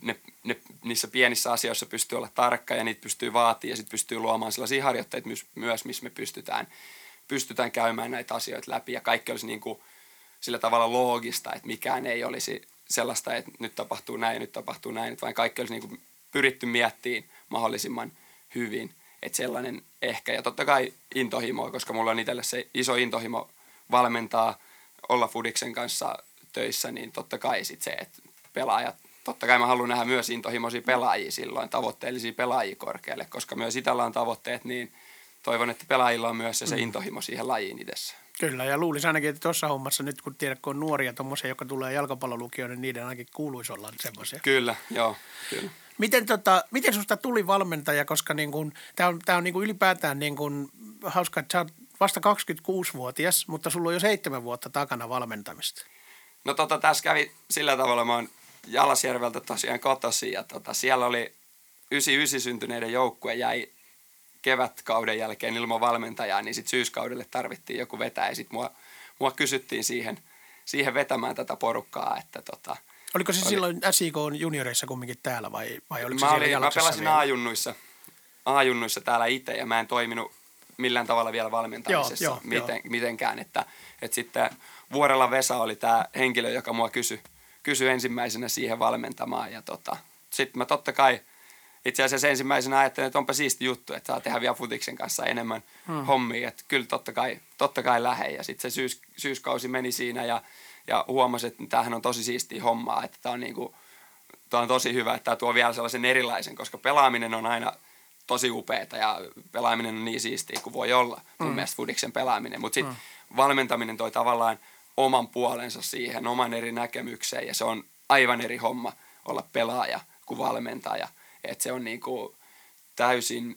ne, ne, niissä pienissä asioissa pystyy olla tarkka ja niitä pystyy vaatimaan ja sitten pystyy luomaan sellaisia harjoitteita myös, myös missä me pystytään, pystytään käymään näitä asioita läpi ja kaikki olisi niin kuin sillä tavalla loogista, että mikään ei olisi sellaista, että nyt tapahtuu näin nyt tapahtuu näin, vaan kaikki olisi niin kuin pyritty miettimään mahdollisimman hyvin. Että sellainen ehkä. Ja totta kai intohimoa, koska mulla on itselle se iso intohimo valmentaa, olla Fudiksen kanssa töissä, niin totta kai sit se, että pelaajat, totta kai mä haluan nähdä myös intohimoisia pelaajia silloin, tavoitteellisia pelaajia korkealle, koska myös itellä on tavoitteet, niin toivon, että pelaajilla on myös se, se mm. intohimo siihen lajiin itsessä. Kyllä, ja luulisin ainakin, että tuossa hommassa nyt kun tiedät, kun on nuoria tuommoisia, jotka tulee jalkapallolukioon, niin niiden ainakin kuuluisi olla semmoisia. Kyllä, joo, kyllä. Miten, tota, miten susta tuli valmentaja, koska niin kun, tämä on, tää on niin kun ylipäätään niin kun, hauska, että sä oot vasta 26-vuotias, mutta sulla on jo seitsemän vuotta takana valmentamista. No tota, tässä kävi sillä tavalla, mä oon Jalasjärveltä tosiaan kotosi ja tota, siellä oli 99 syntyneiden joukkue jäi kevätkauden jälkeen ilman valmentajaa, niin sitten syyskaudelle tarvittiin joku vetää ja sitten mua, mua kysyttiin siihen, siihen vetämään tätä porukkaa, että tota, Oliko se oli. silloin SIK junioreissa kumminkin täällä vai, vai oliko mä se olin, Mä pelasin A-junnuissa, A-junnuissa täällä itse ja mä en toiminut millään tavalla vielä valmentamisessa joo, joo, miten, joo. mitenkään. Että, että sitten Vuorella Vesa oli tämä henkilö, joka mua kysyi kysy ensimmäisenä siihen valmentamaan. Ja tota, sitten mä totta kai itse asiassa ensimmäisenä ajattelin, että onpa siisti juttu, että saa tehdä vielä futiksen kanssa enemmän hmm. hommia. Että kyllä totta kai, totta kai lähe. Ja sitten se syys, syyskausi meni siinä ja ja huomasin, että tämähän on tosi siistiä hommaa, että tämä on, niinku, tämä on tosi hyvä, että tämä tuo vielä sellaisen erilaisen, koska pelaaminen on aina tosi upeeta ja pelaaminen on niin siistiä kuin voi olla mun mm. mielestä Fudiksen pelaaminen, mutta sitten mm. valmentaminen toi tavallaan oman puolensa siihen, oman eri näkemykseen ja se on aivan eri homma olla pelaaja kuin valmentaja. että se on niinku täysin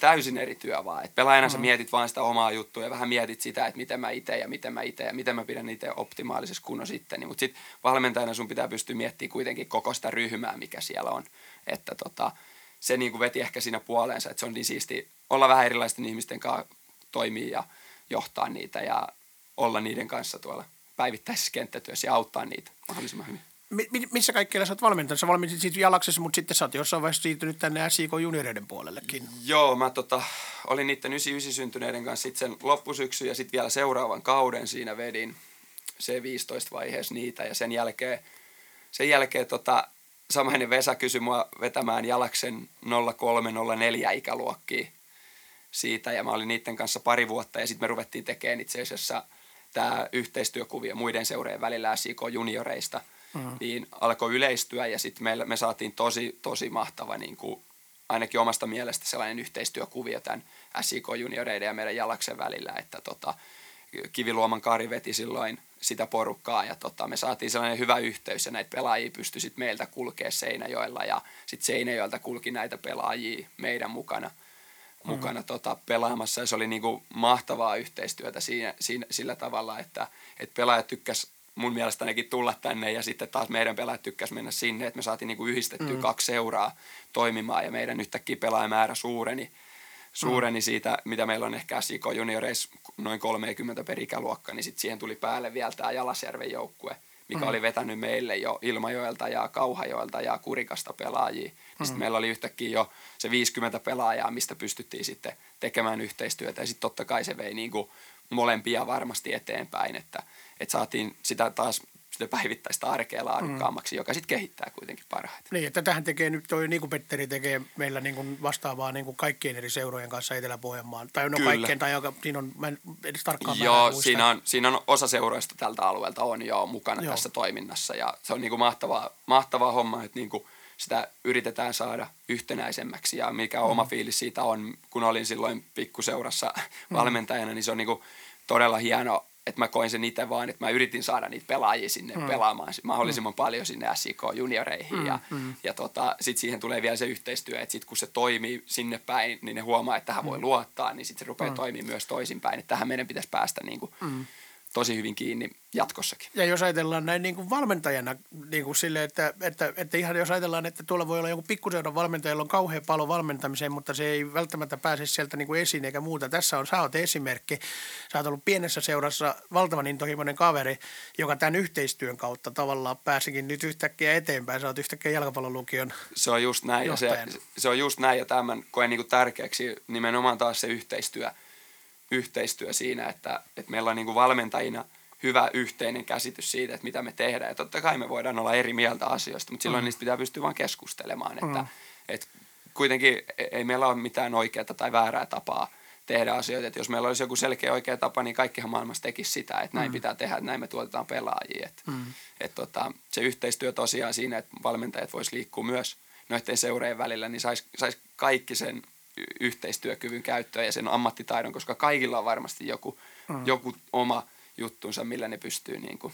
täysin eri työ vaan. Et pelaajana mm. sä mietit vaan sitä omaa juttua ja vähän mietit sitä, että miten mä itse ja miten mä itse ja miten mä pidän itse optimaalisessa kunnossa sitten. Mutta sitten valmentajana sun pitää pystyä miettimään kuitenkin koko sitä ryhmää, mikä siellä on. Että tota, se niin kuin veti ehkä siinä puoleensa, että se on niin siisti olla vähän erilaisten ihmisten kanssa toimia ja johtaa niitä ja olla niiden kanssa tuolla päivittäisessä kenttätyössä ja auttaa niitä mahdollisimman hyvin missä kaikkialla sä oot valmentanut? Sä valmentit siitä Jalaksessa, mutta sitten sä oot jossain vaiheessa siirtynyt tänne SIK junioreiden puolellekin. Joo, mä tota, olin niiden 99 syntyneiden kanssa sitten sen loppusyksy ja sitten vielä seuraavan kauden siinä vedin C15-vaiheessa niitä ja sen jälkeen, sen jälkeen tota, samainen Vesa kysyi mua vetämään Jalaksen 0304 ikäluokkiin. siitä ja mä olin niiden kanssa pari vuotta ja sitten me ruvettiin tekemään itse asiassa tämä yhteistyökuvio muiden seurojen välillä SIK junioreista, mm. niin alkoi yleistyä ja sitten me, me saatiin tosi, tosi mahtava niin kuin, ainakin omasta mielestä sellainen yhteistyökuvio tämän SIK junioreiden ja meidän Jalaksen välillä, että tota, Kiviluoman Kari veti silloin sitä porukkaa ja tota, me saatiin sellainen hyvä yhteys ja näitä pelaajia pystyi sitten meiltä kulkea Seinäjoella ja sitten Seinäjoelta kulki näitä pelaajia meidän mukana, mm. mukana tota, pelaamassa ja se oli niinku mahtavaa yhteistyötä siinä, siinä, sillä tavalla, että, että pelaajat tykkäs mun mielestä ainakin tulla tänne ja sitten taas meidän pelaajat tykkäs mennä sinne, että me saatiin niinku yhdistettyä mm. kaksi seuraa toimimaan ja meidän yhtäkkiä pelaajamäärä suureni suureni siitä, mitä meillä on ehkä Siko junioreissa noin 30 per ikäluokka, niin sitten siihen tuli päälle vielä tämä Jalasjärven joukkue, mikä mm. oli vetänyt meille jo Ilmajoelta ja Kauhajoelta ja Kurikasta pelaajia. Mm. Sitten meillä oli yhtäkkiä jo se 50 pelaajaa, mistä pystyttiin sitten tekemään yhteistyötä. Ja sitten totta kai se vei niin kuin molempia varmasti eteenpäin, että, että saatiin sitä taas sitä päivittäistä arkea laadukkaammaksi, mm. joka sitten kehittää kuitenkin parhaiten. Niin, että tähän tekee nyt toi, niin kuin Petteri tekee meillä niin kuin vastaavaa niin kuin kaikkien eri seurojen kanssa Etelä-Pohjanmaan. Tai no Kyllä. kaikkien, tai joka, siinä on, mä en edes tarkkaan Joo, siinä on, siinä on osa seuroista tältä alueelta on jo mukana joo. tässä toiminnassa ja se on niin kuin mahtavaa, mahtavaa homma, että niin kuin sitä yritetään saada yhtenäisemmäksi ja mikä mm. oma fiilis siitä on, kun olin silloin pikkuseurassa mm. valmentajana, niin se on niin kuin todella hieno että mä koin sen itse vaan, että mä yritin saada niitä pelaajia sinne mm. pelaamaan mahdollisimman mm. paljon sinne SIK junioreihin mm. ja, mm. ja tota, sitten siihen tulee vielä se yhteistyö, että sitten kun se toimii sinne päin, niin ne huomaa, että tähän mm. voi luottaa, niin sitten se rupeaa mm. toimimaan myös toisinpäin, että tähän meidän pitäisi päästä niin kuin, mm tosi hyvin kiinni jatkossakin. Ja jos ajatellaan näin niin kuin valmentajana niin kuin sille, että, että, että ihan jos ajatellaan, että tuolla voi olla joku pikkuseuran valmentajalla on kauhean paljon valmentamiseen, mutta se ei välttämättä pääse sieltä niin kuin esiin eikä muuta. Tässä on, sä oot esimerkki. Sä oot ollut pienessä seurassa valtavan intohimoinen kaveri, joka tämän yhteistyön kautta tavallaan pääsikin nyt yhtäkkiä eteenpäin. Sä oot yhtäkkiä jalkapallolukion Se on just näin ja se, se, on just näin ja tämän koen niin kuin tärkeäksi nimenomaan taas se yhteistyö – yhteistyö siinä, että, että meillä on niin kuin valmentajina hyvä yhteinen käsitys siitä, että mitä me tehdään. Ja totta kai me voidaan olla eri mieltä asioista, mutta silloin mm. niistä pitää pystyä vaan keskustelemaan. Että, mm. että kuitenkin e-, ei meillä ole mitään oikeaa tai väärää tapaa tehdä asioita. Että jos meillä olisi joku selkeä oikea tapa, niin kaikkihan maailmassa tekisi sitä, että näin mm. pitää tehdä, että näin me tuotetaan pelaajia. Että, mm. että tota, se yhteistyö tosiaan siinä, että valmentajat voisi liikkua myös noiden seurejen välillä, niin saisi sais kaikki sen yhteistyökyvyn käyttöön ja sen ammattitaidon, koska kaikilla on varmasti joku, mm. joku oma juttunsa, millä ne pystyy niin kuin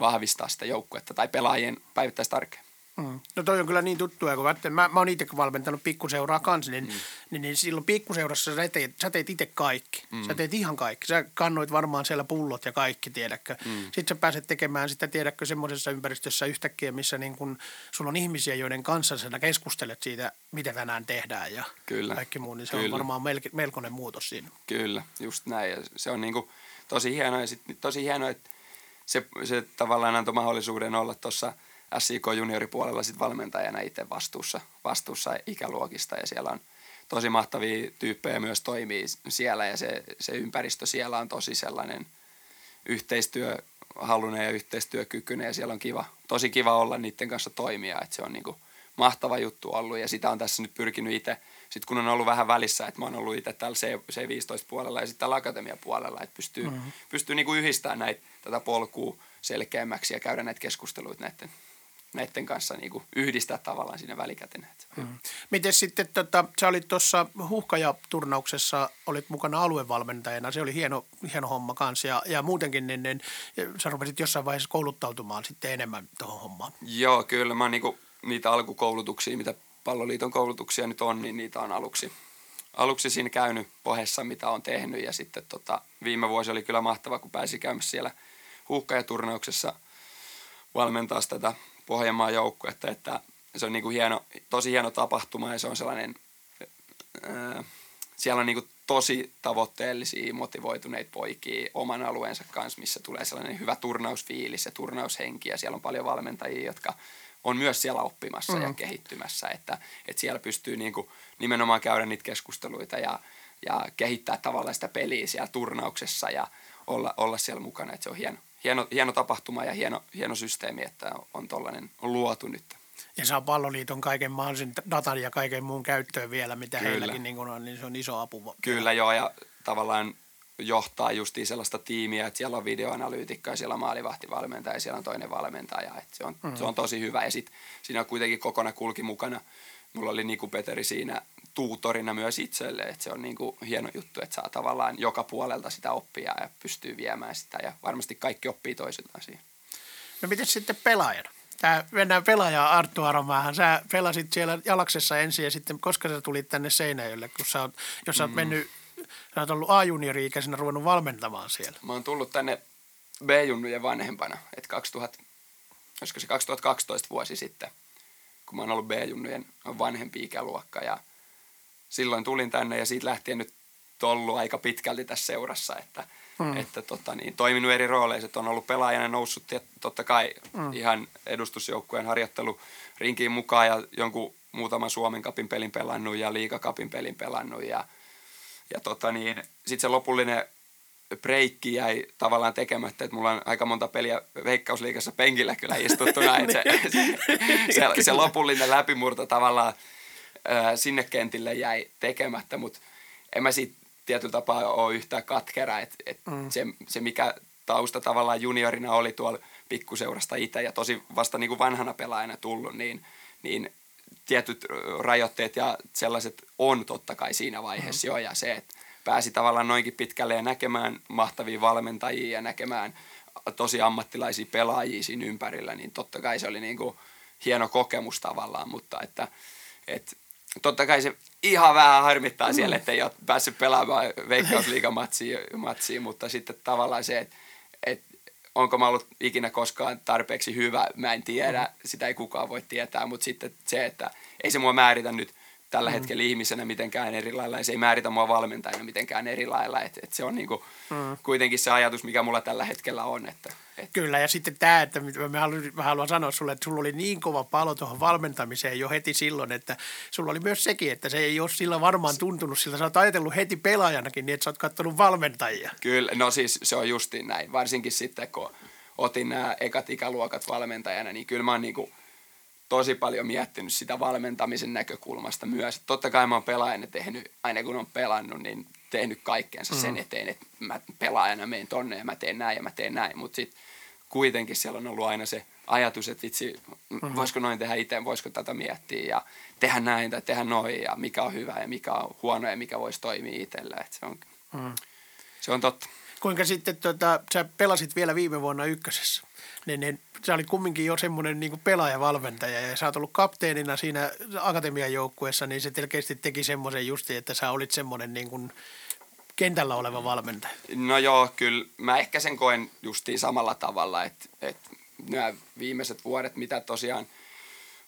vahvistaa sitä joukkuetta tai pelaajien päivittäistä arkea. Mm. No toi on kyllä niin tuttua, kun mä, mä, mä oon itse valmentanut pikkuseuraa kanssa, niin, mm. niin, niin silloin pikkuseurassa sä teet, sä teet itse kaikki. Mm. Sä teet ihan kaikki. Sä kannoit varmaan siellä pullot ja kaikki, tiedätkö. Mm. Sitten sä pääset tekemään sitä, tiedätkö, semmoisessa ympäristössä yhtäkkiä, missä niin kun sulla on ihmisiä, joiden kanssa sä keskustelet siitä, mitä tänään tehdään ja kyllä. kaikki muu, niin se kyllä. on varmaan melko, melkoinen muutos siinä. Kyllä, just näin. Ja se on niin kuin tosi hienoa ja sit, tosi hienoa, että se, se tavallaan antoi mahdollisuuden olla tuossa – SIK junioripuolella sit valmentajana itse vastuussa, vastuussa ikäluokista ja siellä on tosi mahtavia tyyppejä myös toimii siellä ja se, se ympäristö siellä on tosi sellainen yhteistyöhalunen ja yhteistyökykyinen ja siellä on kiva, tosi kiva olla niiden kanssa toimia, että se on niinku mahtava juttu ollut ja sitä on tässä nyt pyrkinyt itse, sitten kun on ollut vähän välissä, että mä oon ollut itse täällä C, C15-puolella ja sitten täällä akatemiapuolella, että pystyy, mm-hmm. pystyy niinku yhdistämään näitä, tätä polkua selkeämmäksi ja käydä näitä keskusteluita näiden näiden kanssa niin kuin yhdistää tavallaan siinä välikätenä. Hmm. Miten sitten, tota, sä olit tuossa huhkajaturnauksessa, olit mukana aluevalmentajana, se oli hieno, hieno homma kanssa ja, ja muutenkin niin, niin, sä rupesit jossain vaiheessa kouluttautumaan sitten enemmän tuohon hommaan. Joo, kyllä mä niin kuin, niitä alkukoulutuksia, mitä palloliiton koulutuksia nyt on, niin niitä on aluksi, aluksi siinä käynyt pohjassa, mitä on tehnyt ja sitten tota, viime vuosi oli kyllä mahtava, kun pääsi käymässä siellä huhkajaturnauksessa valmentaa tätä Pohjanmaan joukkuetta, että se on niin kuin hieno, tosi hieno tapahtuma ja se on sellainen, ää, siellä on niin kuin tosi tavoitteellisia, motivoituneita poikia oman alueensa kanssa, missä tulee sellainen hyvä turnausfiilis ja turnaushenki ja siellä on paljon valmentajia, jotka on myös siellä oppimassa mm-hmm. ja kehittymässä, että, että siellä pystyy niin kuin nimenomaan käydä niitä keskusteluita ja, ja kehittää tavallaan sitä peliä siellä turnauksessa ja olla, olla siellä mukana, että se on hieno hieno, hieno tapahtuma ja hieno, hieno systeemi, että on tollainen luotu nyt. Ja saa palloliiton kaiken mahdollisen datan ja kaiken muun käyttöön vielä, mitä Kyllä. heilläkin niin kun on, niin se on iso apu. Kyllä joo, ja tavallaan johtaa justiin sellaista tiimiä, että siellä on videoanalyytikko ja siellä on maalivahtivalmentaja ja siellä on toinen valmentaja. Että se, on, mm-hmm. se on tosi hyvä ja sitten siinä on kuitenkin kokona kulki mukana. Mulla oli Niku Peteri siinä tuutorina myös itselle, että se on niinku hieno juttu, että saa tavallaan joka puolelta sitä oppia ja pystyy viemään sitä ja varmasti kaikki oppii toisiltaan siihen. No miten sitten pelaajana? Tää, mennään pelaajaa Arttu Aromähän. Sä pelasit siellä Jalaksessa ensin ja sitten koska sä tulit tänne Seinäjölle, kun sä oot, jos sä oot mm. mennyt, sä oot ollut A-juniori-ikäisenä ruvennut valmentamaan siellä. Mä oon tullut tänne B-junnujen vanhempana, että 2000, olisiko se 2012 vuosi sitten, kun mä oon ollut B-junnujen vanhempi ikäluokka ja silloin tulin tänne ja siitä lähtien nyt ollut aika pitkälti tässä seurassa, että, mm. että tota niin, toiminut eri rooleissa, että on ollut pelaajana noussut ja totta kai mm. ihan edustusjoukkueen harjoittelu rinkiin mukaan ja jonkun muutaman Suomen kapin pelin pelannut ja liikakapin pelin pelannut ja, ja tota niin, sitten se lopullinen breikki jäi tavallaan tekemättä, että mulla on aika monta peliä Veikkausliikassa penkillä kyllä istuttuna, että se, se, se, se lopullinen läpimurto tavallaan ää, sinne kentille jäi tekemättä, mutta en mä siitä tietyllä tapaa ole yhtään katkera, että et mm. se, se mikä tausta tavallaan juniorina oli tuolla pikkuseurasta itse ja tosi vasta niin kuin vanhana pelaajana tullut, niin, niin tietyt rajoitteet ja sellaiset on totta kai siinä vaiheessa mm. jo ja se, että pääsi tavallaan noinkin pitkälle ja näkemään mahtavia valmentajia ja näkemään tosi ammattilaisia pelaajia siinä ympärillä, niin totta kai se oli niin kuin hieno kokemus tavallaan, mutta että, että totta kai se ihan vähän harmittaa mm. siellä, että ei ole päässyt pelaamaan veikkausliigamatsiin, mutta sitten tavallaan se, että, että onko mä ollut ikinä koskaan tarpeeksi hyvä, mä en tiedä, mm. sitä ei kukaan voi tietää, mutta sitten se, että ei se mua määritä nyt tällä mm. hetkellä ihmisenä mitenkään eri lailla, ja se ei määritä mua valmentajana mitenkään eri lailla, että, että se on niinku mm. kuitenkin se ajatus, mikä mulla tällä hetkellä on. Että, että. Kyllä, ja sitten tämä, että mä haluan, mä haluan sanoa sulle, että sulla oli niin kova palo tuohon valmentamiseen jo heti silloin, että sulla oli myös sekin, että se ei ole sillä varmaan tuntunut sillä. Sä oot ajatellut heti pelaajanakin niin, että sä oot katsonut valmentajia. Kyllä, no siis se on justiin näin, varsinkin sitten kun otin nämä ekat ikäluokat valmentajana, niin kyllä mä oon niinku – tosi paljon miettinyt sitä valmentamisen näkökulmasta myös. Totta kai mä oon pelaajana tehnyt, aina kun on pelannut, niin tehnyt kaikkeensa mm. sen eteen, että mä pelaajana menen tonne ja mä teen näin ja mä teen näin. Mutta sitten kuitenkin siellä on ollut aina se ajatus, että vitsi, mm-hmm. voisiko noin tehdä itse, voisiko tätä miettiä ja tehdä näin tai tehdä noin ja mikä on hyvä ja mikä on huono ja mikä voisi toimia itsellä. Et se, on, mm. se on totta. Kuinka sitten tota, sä pelasit vielä viime vuonna ykkösessä? niin, niin sä olit kumminkin jo semmoinen niin pelaajavalmentaja ja sä oot ollut kapteenina siinä akatemian joukkueessa, niin se selkeästi teki semmoisen justi, että sä olit semmoinen niin kuin kentällä oleva valmentaja. No joo, kyllä mä ehkä sen koen justiin samalla tavalla, että, että nämä viimeiset vuodet, mitä tosiaan,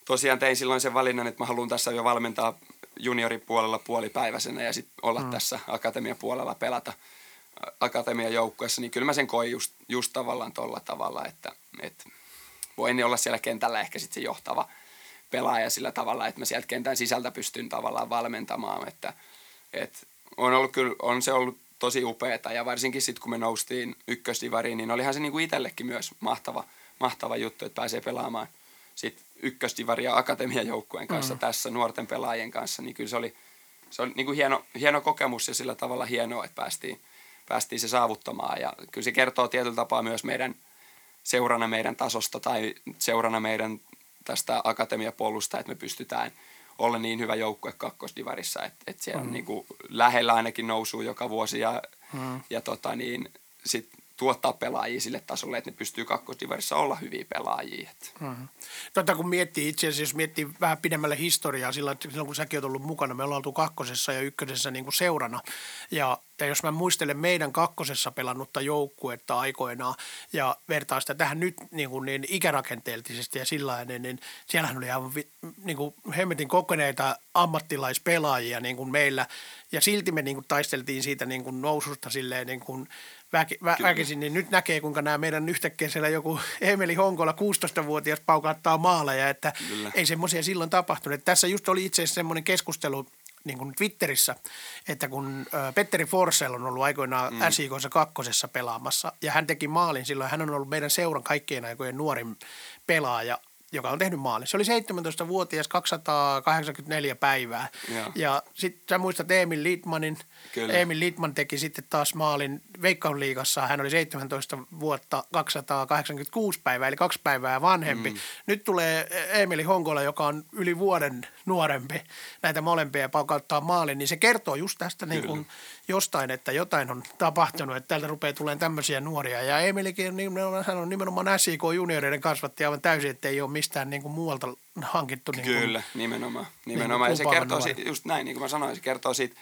tosiaan tein silloin sen valinnan, että mä haluan tässä jo valmentaa junioripuolella puolipäiväisenä ja sitten olla mm. tässä akatemiapuolella pelata – akatemian joukkueessa, niin kyllä mä sen koin just, just tavallaan tuolla tavalla, että, että voin olla siellä kentällä ehkä sitten se johtava pelaaja sillä tavalla, että mä sieltä kentän sisältä pystyn tavallaan valmentamaan, että, että on, ollut kyllä, on se ollut tosi upeeta ja varsinkin sitten kun me noustiin ykkösdivariin, niin olihan se niinku itsellekin myös mahtava, mahtava juttu, että pääsee pelaamaan sitten ykkösdivaria akatemian joukkueen kanssa mm. tässä nuorten pelaajien kanssa, niin kyllä se oli, se oli niinku hieno, hieno kokemus ja sillä tavalla hienoa, että päästiin, päästiin se saavuttamaan. Ja kyllä se kertoo tietyllä tapaa myös meidän seurana meidän tasosta tai seurana meidän tästä akatemiapolusta, että me pystytään olla niin hyvä joukkue kakkosdivarissa, että, että siellä mm. on niin kuin lähellä ainakin nousuu joka vuosi ja, mm. ja tota niin, sit tuottaa pelaajia sille tasolle, että ne pystyy kakkosdivarissa olla hyviä pelaajia. Mm. Tota, kun miettii itse asiassa, jos miettii vähän pidemmälle historiaa, silloin, silloin kun säkin oot ollut mukana, me ollaan oltu kakkosessa ja ykkösessä niin kuin seurana. Ja, ja jos mä muistelen meidän kakkosessa pelannutta joukkuetta aikoinaan ja vertaa sitä tähän nyt niin, kuin niin ikärakenteellisesti ja sillä niin, niin siellähän oli aivan niin kuin hemmetin kokeneita ammattilaispelaajia niin kuin meillä. Ja silti me niin kuin taisteltiin siitä niin kuin noususta silleen niin kuin – väki, vä, väkisin, niin nyt näkee, kuinka nämä meidän yhtäkkiä siellä joku Emeli Honkola, 16-vuotias, paukauttaa maaleja, että Kyllä. ei semmoisia silloin tapahtunut. Tässä just oli itse asiassa semmoinen keskustelu niin kuin Twitterissä, että kun Petteri Forsell on ollut aikoinaan mm. SIKssa kakkosessa pelaamassa ja hän teki maalin silloin, hän on ollut meidän seuran kaikkien aikojen nuorin pelaaja joka on tehnyt maalin. Se oli 17-vuotias 284 päivää. Joo. Ja sitten sä muistat Emil Littmanin. Kyllä. Emil Littman teki sitten taas maalin Veikkausliigassa. Hän oli 17 vuotta 286 päivää, eli kaksi päivää vanhempi. Mm. Nyt tulee Emili Honkola, joka on yli vuoden nuorempi näitä molempia paukauttaa maalin. Niin se kertoo just tästä niin kuin jostain, että jotain on tapahtunut, että täältä rupeaa tulemaan tämmöisiä nuoria. Ja Emilikin hän on nimenomaan SIK junioreiden kasvatti aivan täysin, että ei ole mistään niin kuin muualta hankittu. Niin kuin, Kyllä, nimenomaan. nimenomaan. ja se kertoo nuori. siitä, just näin, niin kuin mä sanoin, se kertoo siitä,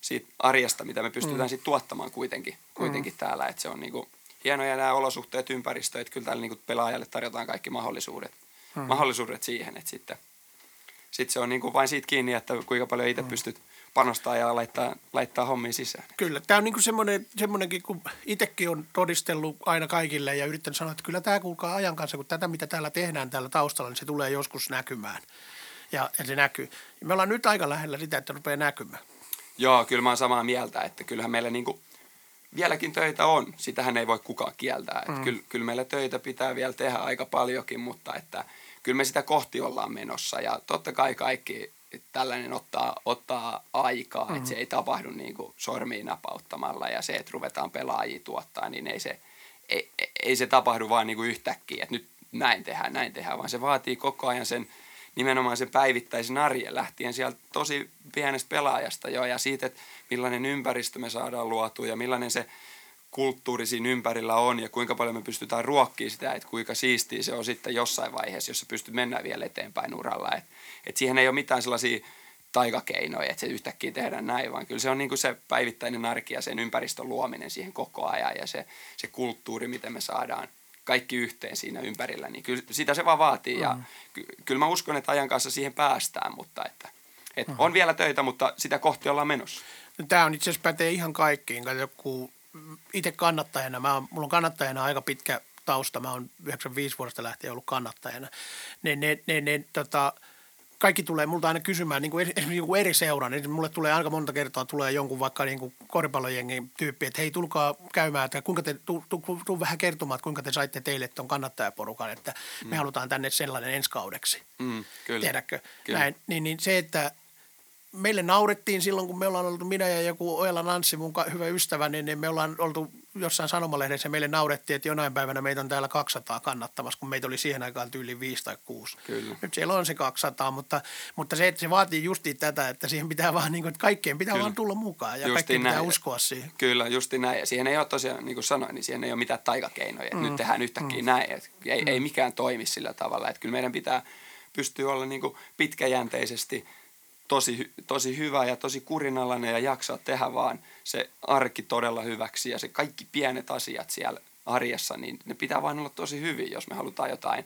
siitä arjesta, mitä me pystytään mm. siitä tuottamaan kuitenkin, kuitenkin mm. täällä. Että se on niin kuin, hienoja nämä olosuhteet, ympäristö, että kyllä täällä niin kuin pelaajalle tarjotaan kaikki mahdollisuudet, mm. mahdollisuudet siihen, että sitten sit se on niin kuin vain siitä kiinni, että kuinka paljon itse mm. pystyt panostaa ja laittaa, laittaa hommiin sisään. Kyllä, tämä on niin semmoinen, semmoinenkin, kun itsekin on todistellut aina kaikille ja yrittänyt sanoa, että kyllä tämä kuulkaa ajan kanssa, kun tätä mitä täällä tehdään täällä taustalla, niin se tulee joskus näkymään. Ja, ja se näkyy. Me ollaan nyt aika lähellä sitä, että rupeaa näkymään. Joo, kyllä mä oon samaa mieltä, että kyllähän meillä niinku vieläkin töitä on. Sitähän ei voi kukaan kieltää. Mm. Kyllä, kyllä meillä töitä pitää vielä tehdä aika paljonkin, mutta että kyllä me sitä kohti ollaan menossa. Ja totta kai kaikki tällainen ottaa, ottaa aikaa, mm. että se ei tapahdu niin kuin sormiin napauttamalla ja se, että ruvetaan pelaajia tuottaa, niin ei se, ei, ei se tapahdu vaan niin kuin yhtäkkiä, että nyt näin tehdään, näin tehdään, vaan se vaatii koko ajan sen nimenomaan sen päivittäisen arjen lähtien sieltä tosi pienestä pelaajasta jo ja siitä, että millainen ympäristö me saadaan luotua ja millainen se kulttuuri siinä ympärillä on ja kuinka paljon me pystytään ruokkimaan sitä, että kuinka siistiä se on sitten jossain vaiheessa, jossa pystyt mennä vielä eteenpäin uralla. Et, et siihen ei ole mitään sellaisia taikakeinoja, että se yhtäkkiä tehdään näin, vaan kyllä se on niin kuin se päivittäinen arki ja sen ympäristön luominen siihen koko ajan ja se, se kulttuuri, miten me saadaan kaikki yhteen siinä ympärillä, niin kyllä sitä se vaan vaatii mm. ja ky- kyllä mä uskon, että ajan kanssa siihen päästään, mutta että, et mm. on vielä töitä, mutta sitä kohti ollaan menossa. Tämä on itse asiassa pätee ihan kaikkiin. Joku itse kannattajana, mä oon, mulla on kannattajana aika pitkä tausta, mä oon 95 vuodesta lähtien ollut kannattajana. Ne, ne, ne, ne, tota, kaikki tulee multa aina kysymään niin kuin eri, niin kuin eri seuran. Eli mulle tulee aika monta kertaa tulee jonkun vaikka niin kuin koripallojengin tyyppi, että hei tulkaa käymään, että kuinka te, tuu, tuu, tuu vähän kertomaan, että kuinka te saitte teille tuon kannattajaporukan, että mm. me halutaan tänne sellainen ensi kaudeksi. Mm, kyllä. Tiedätkö? Kyllä. Näin, niin, niin se, että meille naurettiin silloin, kun me ollaan oltu minä ja joku Oela Nanssi, mun hyvä ystävä, niin, niin me ollaan oltu jossain sanomalehdessä ja meille naurettiin, että jonain päivänä meitä on täällä 200 kannattamassa, kun meitä oli siihen aikaan tyyli 5 tai 6. Kyllä. Nyt siellä on se 200, mutta, mutta se, että se vaatii justiin tätä, että siihen pitää vaan, niin kuin, että kaikkeen pitää Kyllä. vaan tulla mukaan ja Justiin kaikkien pitää näin. uskoa siihen. Kyllä, justi näin. Ja siihen ei ole tosiaan, niin kuin sanoin, niin siihen ei ole mitään taikakeinoja. Mm. Nyt tehdään yhtäkkiä mm. näin. Et ei, mm. ei mikään toimi sillä tavalla. Että kyllä meidän pitää pystyä olla niin kuin pitkäjänteisesti tosi, tosi hyvä ja tosi kurinalainen ja jaksaa tehdä vaan se arki todella hyväksi. Ja se kaikki pienet asiat siellä arjessa, niin ne pitää vain olla tosi hyvin, jos me halutaan jotain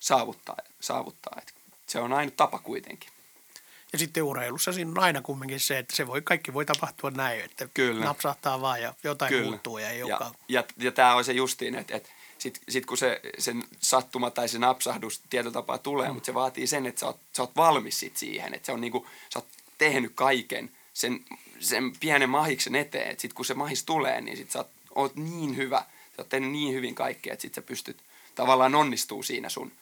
saavuttaa. saavuttaa. Et se on ainut tapa kuitenkin. Ja sitten urheilussa siinä on aina kumminkin se, että se voi, kaikki voi tapahtua näin, että Kyllä. napsahtaa vaan ja jotain Kyllä. muuttuu ja ei ja, olekaan. ja, ja tämä on se justiin, että, että sit, sit kun se sen sattuma tai se napsahdus tietyllä tapaa tulee, mm. mutta se vaatii sen, että sä oot, sä oot valmis sit siihen, että se on niinku, sä oot tehnyt kaiken sen, sen pienen mahiksen eteen, että sit kun se mahis tulee, niin sit sä oot, oot niin hyvä, sä oot tehnyt niin hyvin kaikkea, että sit sä pystyt tavallaan onnistuu siinä sun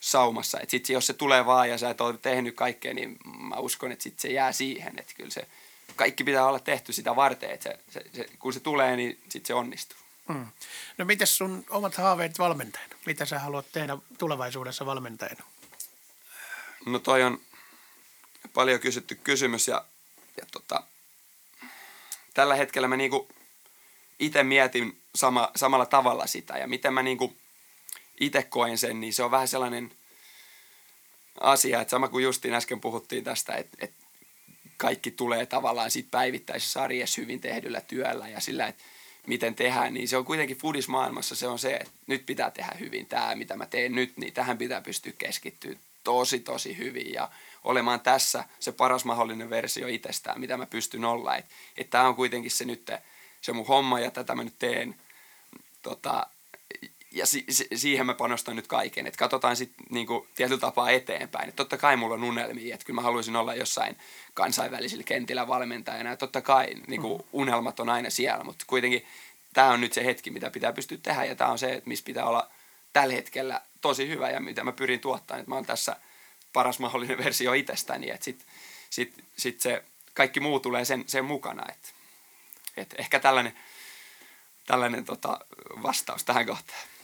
saumassa. Että sit jos se tulee vaan ja sä et ole tehnyt kaikkea, niin mä uskon, että sit se jää siihen, että kyllä se kaikki pitää olla tehty sitä varten, että se, se, se, kun se tulee, niin sit se onnistuu. Mm. No mites sun omat haaveet valmentajana? Mitä sä haluat tehdä tulevaisuudessa valmentajana? No toi on paljon kysytty kysymys ja, ja tota, tällä hetkellä mä niinku itse mietin sama, samalla tavalla sitä ja miten mä niinku itse koen sen, niin se on vähän sellainen asia, että sama kuin justiin äsken puhuttiin tästä, että, että kaikki tulee tavallaan siitä päivittäisessä arjessa hyvin tehdyllä työllä ja sillä, että miten tehdään, niin se on kuitenkin foodismaailmassa se on se, että nyt pitää tehdä hyvin tämä, mitä mä teen nyt, niin tähän pitää pystyä keskittyä tosi, tosi hyvin ja olemaan tässä se paras mahdollinen versio itsestään, mitä mä pystyn olla. Että et tämä on kuitenkin se nyt, se mun homma ja tätä mä nyt teen. Tota, ja si- si- siihen mä panostan nyt kaiken. Että katsotaan sitten niinku tietyllä tapaa eteenpäin. Et totta kai mulla on unelmia, että kyllä mä haluaisin olla jossain kansainvälisillä kentillä valmentajana. Ja totta kai niinku, unelmat on aina siellä, mutta kuitenkin tämä on nyt se hetki, mitä pitää pystyä tehdä. Ja tämä on se, että missä pitää olla tällä hetkellä tosi hyvä ja mitä mä pyrin tuottamaan, että mä oon tässä paras mahdollinen versio itsestäni, että sitten sit, sit se kaikki muu tulee sen, sen mukana, että et ehkä tällainen, tällainen tota, vastaus tähän kohtaan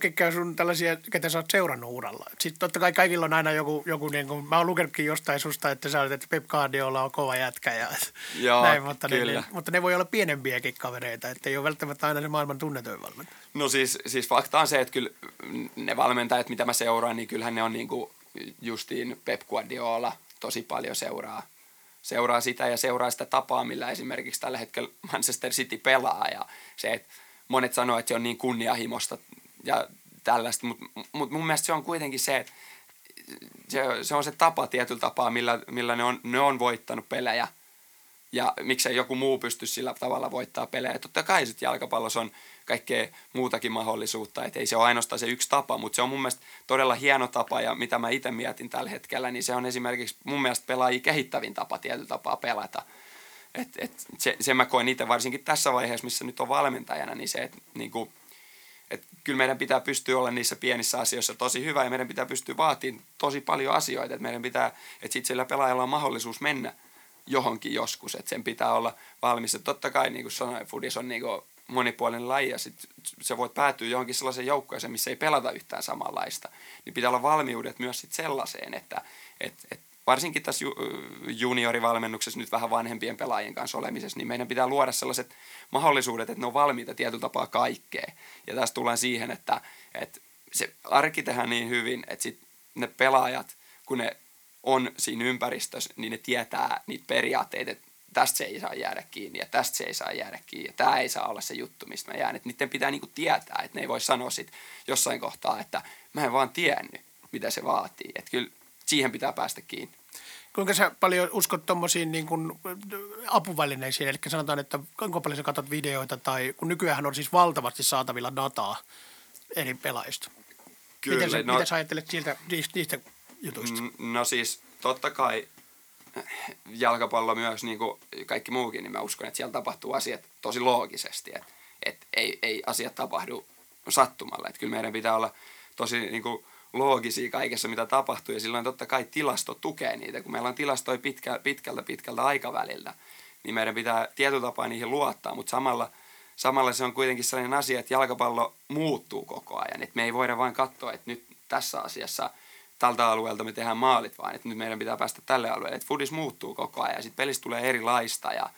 ketkä sun tällaisia, ketä sä oot seurannut uralla. Sitten totta kai kaikilla on aina joku, joku niin kuin, mä oon lukenutkin jostain susta, että sä olet, että Pep Guardiola on kova jätkä ja Joo, näin, mutta ne, ne, mutta ne voi olla pienempiäkin kavereita, että ei ole välttämättä aina se maailman tunnetuin valmentaja. No siis, siis fakta on se, että kyllä ne valmentajat, mitä mä seuraan, niin kyllähän ne on niin kuin justiin Pep Guardiola tosi paljon seuraa seuraa sitä ja seuraa sitä tapaa, millä esimerkiksi tällä hetkellä Manchester City pelaa ja se, että monet sanoo, että se on niin kunnianhimosta ja tällaista, mutta mut mun mielestä se on kuitenkin se, että se, se on se tapa tietyllä tapaa, millä, millä ne, on, ne on voittanut pelejä ja miksei joku muu pysty sillä tavalla voittaa pelejä. Totta kai sitten jalkapallossa on kaikkea muutakin mahdollisuutta, että ei se ole ainoastaan se yksi tapa, mutta se on mun mielestä todella hieno tapa ja mitä mä itse mietin tällä hetkellä, niin se on esimerkiksi mun mielestä pelaajia kehittävin tapa tietyllä tapaa pelata. Et, et se, se mä koen itse varsinkin tässä vaiheessa, missä nyt on valmentajana, niin se, että niinku, et kyllä meidän pitää pystyä olla niissä pienissä asioissa tosi hyvä ja meidän pitää pystyä vaatimaan tosi paljon asioita. Että meidän pitää, että sitten sillä pelaajalla on mahdollisuus mennä johonkin joskus, että sen pitää olla valmis. Että totta kai, niin kuin sanoin, Fudis on niin kuin monipuolinen laji ja sit se voi päätyä johonkin sellaiseen joukkueeseen, missä ei pelata yhtään samanlaista. Niin pitää olla valmiudet myös sit sellaiseen, että et, et varsinkin tässä juniorivalmennuksessa nyt vähän vanhempien pelaajien kanssa olemisessa, niin meidän pitää luoda sellaiset mahdollisuudet, että ne on valmiita tietyllä tapaa kaikkeen. Ja tässä tullaan siihen, että, että se arki tehdään niin hyvin, että sit ne pelaajat, kun ne on siinä ympäristössä, niin ne tietää niitä periaatteita, että tästä se ei saa jäädä kiinni ja tästä se ei saa jäädä kiinni ja tämä ei saa olla se juttu, mistä mä jään. Että niiden pitää niinku tietää, että ne ei voi sanoa sit jossain kohtaa, että mä en vaan tiennyt, mitä se vaatii. Että kyllä siihen pitää päästä kiinni. Kuinka sä paljon uskot tuommoisiin niin kuin apuvälineisiin, eli sanotaan, että kuinka paljon sä katsot videoita tai kun nykyään on siis valtavasti saatavilla dataa eri pelaajista. Kyllä, miten, sä, no, miten sä ajattelet niistä, niistä jutuista? No siis totta kai jalkapallo myös, niin kuin kaikki muukin, niin mä uskon, että siellä tapahtuu asiat tosi loogisesti, että, että ei, ei asiat tapahdu sattumalla. Että kyllä meidän pitää olla tosi niin kuin, loogisia kaikessa, mitä tapahtuu, ja silloin totta kai tilasto tukee niitä. Kun meillä on tilastoja pitkä, pitkältä pitkältä aikaväliltä, niin meidän pitää tietyllä tapaa niihin luottaa, mutta samalla, samalla se on kuitenkin sellainen asia, että jalkapallo muuttuu koko ajan. Että me ei voida vain katsoa, että nyt tässä asiassa tältä alueelta me tehdään maalit, vaan että nyt meidän pitää päästä tälle alueelle. Että fudis muuttuu koko ajan ja sitten pelistä tulee erilaista ja,